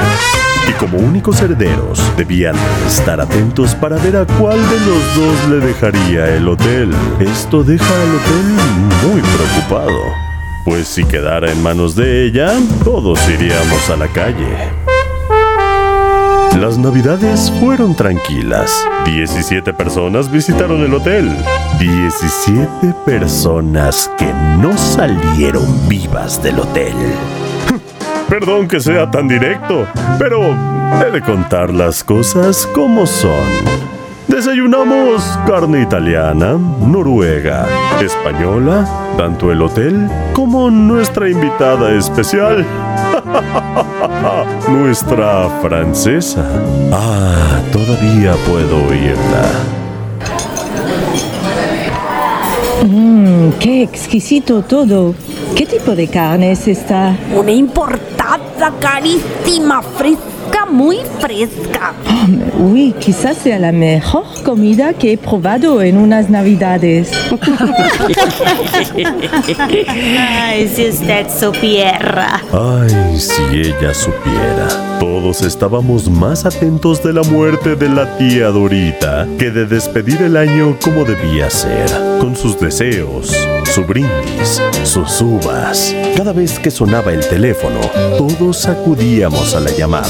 Y como únicos herederos, debían estar atentos para ver a cuál de los dos le dejaría el hotel. Esto deja al hotel muy preocupado, pues si quedara en manos de ella, todos iríamos a la calle. Las navidades fueron tranquilas. 17 personas visitaron el hotel. 17 personas que no salieron vivas del hotel. Perdón que sea tan directo, pero he de contar las cosas como son. Desayunamos carne italiana, noruega, española, tanto el hotel como nuestra invitada especial. Nuestra francesa. Ah, todavía puedo oírla. Mmm, qué exquisito todo. ¿Qué tipo de carne es esta? Una importada carísima, fresca muy fresca. Oh, uy, quizás sea la mejor comida que he probado en unas navidades. Ay, si usted supiera. Ay, si ella supiera. Todos estábamos más atentos de la muerte de la tía Dorita que de despedir el año como debía ser, con sus deseos, su brindis, sus uvas. Cada vez que sonaba el teléfono, todos acudíamos a la llamada.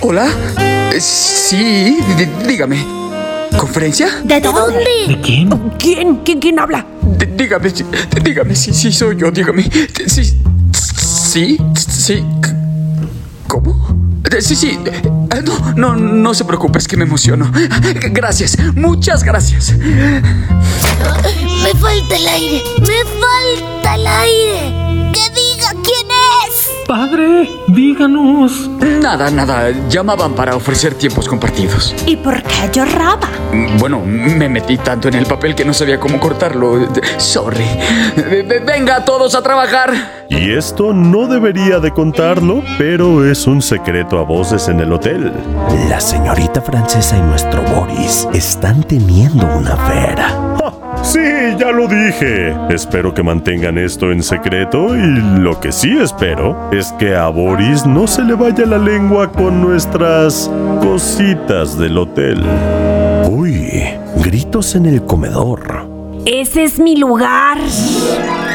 ¿Hola? Eh, Sí, dí- dígame. ¿Conferencia? ¿De dónde? ¿De quién? ¿Quién? ¿Quién, quién habla? D- dígame, dígame, sí, sí, soy yo, dígame. Sí, sí, sí. ¿Cómo? Eh, Sí, sí. eh, No, no, no se preocupe, es que me emociono. Gracias, muchas gracias. Me falta el aire. Me falta el aire. Es. Padre, díganos. Nada, nada, llamaban para ofrecer tiempos compartidos. ¿Y por qué lloraba? Bueno, me metí tanto en el papel que no sabía cómo cortarlo. Sorry. Venga todos a trabajar. Y esto no debería de contarlo, pero es un secreto a voces en el hotel. La señorita francesa y nuestro Boris están teniendo una fera. Sí, ya lo dije. Espero que mantengan esto en secreto y lo que sí espero es que a Boris no se le vaya la lengua con nuestras cositas del hotel. Uy, gritos en el comedor. Ese es mi lugar.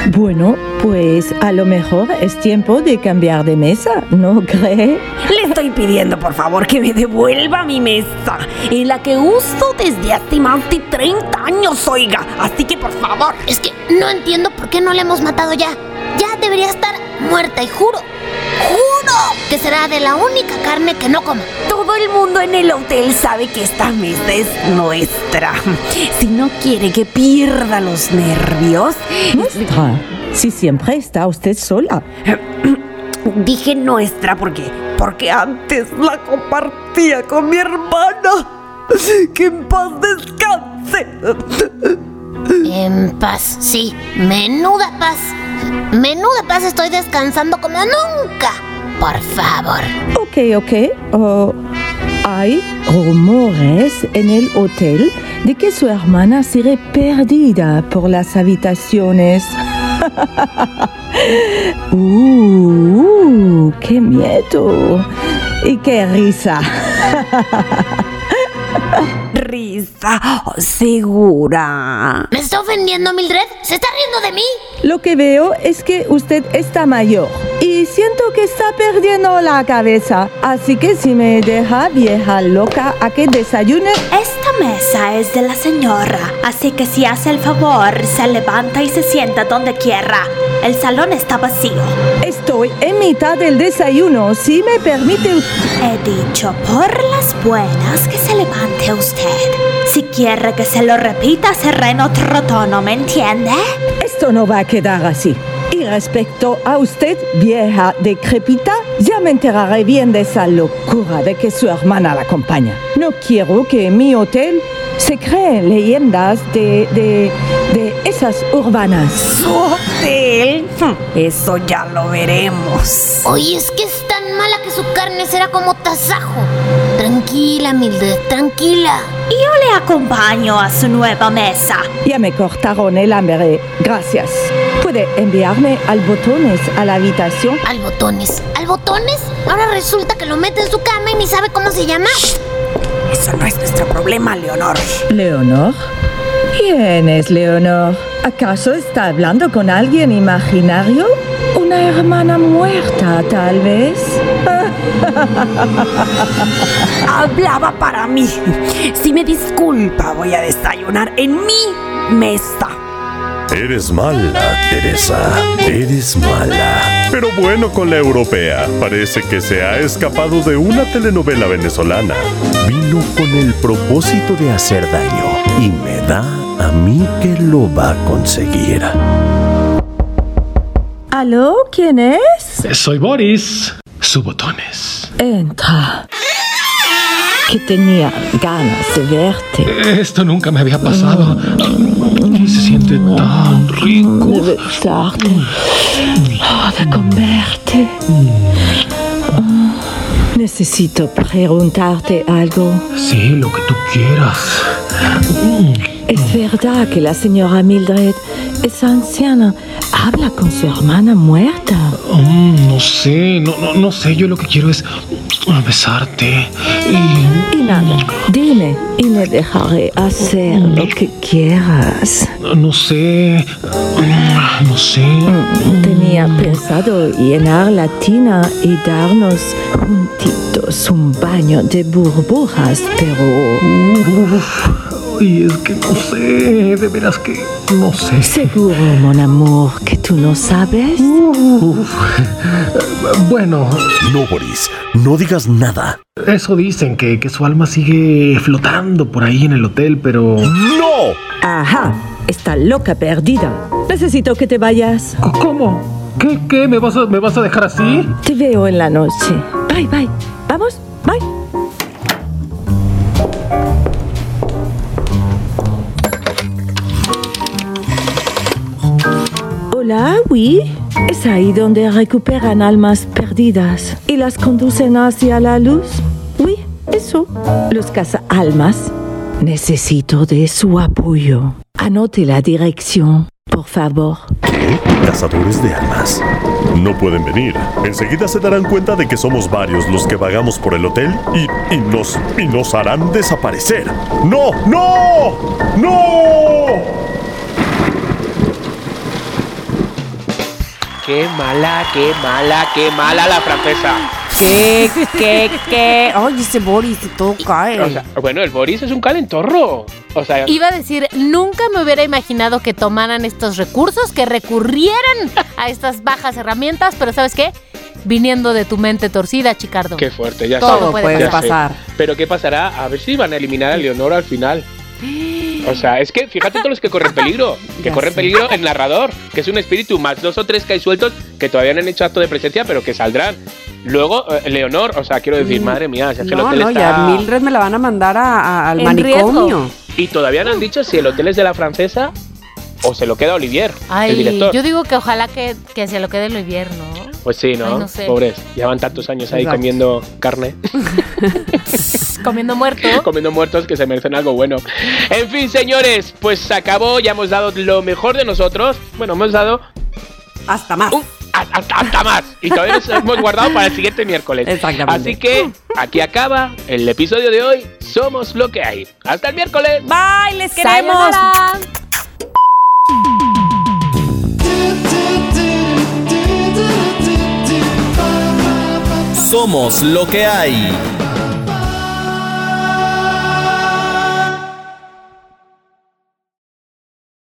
Bueno, pues a lo mejor es tiempo de cambiar de mesa, ¿no cree? Le estoy pidiendo por favor que me devuelva mi mesa, en la que uso desde hace más de 30 años, oiga. Así que por favor. Es que no entiendo por qué no la hemos matado ya. Ya debería estar muerta y juro, juro que será de la única carne que no como. Todo el mundo en el hotel sabe que esta mesa es nuestra. Si no quiere que pierda los nervios. Nuestra. Si siempre está usted sola. Dije nuestra porque. Porque antes la compartía con mi hermana. Que en paz descanse. En paz, sí. Menuda paz. Menuda paz estoy descansando como nunca. Por favor. Ok, ok. Oh, hay rumores en el hotel de que su hermana sigue perdida por las habitaciones. uh, qué miedo. Y qué risa. Risa, segura. ¿Me está ofendiendo, Mildred? ¿Se está riendo de mí? Lo que veo es que usted está mayor y siento que está perdiendo la cabeza. Así que si me deja vieja loca a que desayune. Esta mesa es de la señora, así que si hace el favor, se levanta y se sienta donde quiera. El salón está vacío. Estoy en mitad del desayuno, si me permite. He dicho por las buenas que se levante usted. Si quiere que se lo repita, será en otro tono, ¿me entiende? Esto no va a quedar así. Y respecto a usted, vieja decrépita, ya me enteraré bien de esa locura de que su hermana la acompaña. No quiero que en mi hotel se creen leyendas de, de, de esas urbanas. ¿Su hotel? Eso ya lo veremos. Oye, es que es su carne será como tasajo. Tranquila, Mildred, tranquila. Yo le acompaño a su nueva mesa. Ya me cortaron el hambre. Gracias. ¿Puede enviarme al botones a la habitación? ¿Al botones? ¿Al botones? Ahora resulta que lo mete en su cama y ni sabe cómo se llama. Eso no es nuestro problema, Leonor. ¿Leonor? ¿Quién es Leonor? ¿Acaso está hablando con alguien imaginario? Una hermana muerta, tal vez. Hablaba para mí. Si me disculpa, voy a desayunar en mi mesa. Eres mala, Teresa. Eres mala. Pero bueno con la europea. Parece que se ha escapado de una telenovela venezolana. Vino con el propósito de hacer daño. Y me da a mí que lo va a conseguir. ¿Aló? ¿Quién es? Soy Boris. Su botones. Entra. Que tenía ganas de verte. Esto nunca me había pasado. Se siente tan rico. De besarte. Oh, de comerte. Oh, necesito preguntarte algo. Sí, lo que tú quieras. ¿Es verdad que la señora Mildred es anciana? ¿Habla con su hermana muerta? Mm, no sé, no, no, no sé. Yo lo que quiero es besarte. Y... y nada, dime y me dejaré hacer lo que quieras. No sé. No sé. Tenía pensado llenar la tina y darnos juntitos un baño de burbujas, pero... Y es que no sé, de veras que no sé. Seguro, mon amor, que tú no sabes. Uf. Bueno. No, Boris, no digas nada. Eso dicen, que, que su alma sigue flotando por ahí en el hotel, pero... ¡No! Ajá, está loca perdida. Necesito que te vayas. ¿Cómo? ¿Qué? ¿Qué? ¿Me vas a, me vas a dejar así? Te veo en la noche. Bye, bye. Vamos, bye. Oui. Es ahí donde recuperan almas perdidas y las conducen hacia la luz. Oui, eso. Los caza almas. Necesito de su apoyo. Anote la dirección, por favor. ¿Qué? ¿Cazadores de almas? No pueden venir. Enseguida se darán cuenta de que somos varios los que vagamos por el hotel y, y nos, y nos harán desaparecer. ¡No! ¡No! ¡No! Qué mala, qué mala, qué mala la francesa. ¿Qué, qué, qué? Ay, ese Boris, todo cae. O sea, bueno, el Boris es un calentorro. O sea, Iba a decir, nunca me hubiera imaginado que tomaran estos recursos, que recurrieran a estas bajas herramientas, pero ¿sabes qué? Viniendo de tu mente torcida, Chicardo. qué fuerte, ya Todo sé, puede ya sé. pasar. Pero ¿qué pasará? A ver si van a eliminar a Leonor al final. O sea, es que fíjate todos los que corren peligro. Que Ya corren peligro el narrador, que es un espíritu, más dos o tres que hay sueltos que todavía no han hecho acto de presencia, pero que saldrán. Luego, eh, Leonor, o sea, quiero decir, madre mía, si es que el Mm. No, hotel no, está... ya Mildred me la van a mandar a- a- al En manicomio. riesgo. Y todavía no han dicho si el hotel es de la francesa o se lo queda Olivier, el director. yo digo que ojalá que, que se lo quede el invierno. Pues sí, ¿no? Ay, no sé. Pobres, llevan tantos años ahí Exacto. comiendo carne, Comiendo muerto. comiendo muertos que se merecen algo bueno. En fin, señores, pues se acabó, ya hemos dado lo mejor de nosotros. Bueno, hemos dado Hasta más. un- hasta, hasta- hasta más. Y todavía nos hemos guardado para el siguiente miércoles. Exactamente. Así que aquí acaba el episodio de hoy. Somos lo que hay. Hasta el miércoles. Bye, les queremos. Sayonara. Somos lo que hay.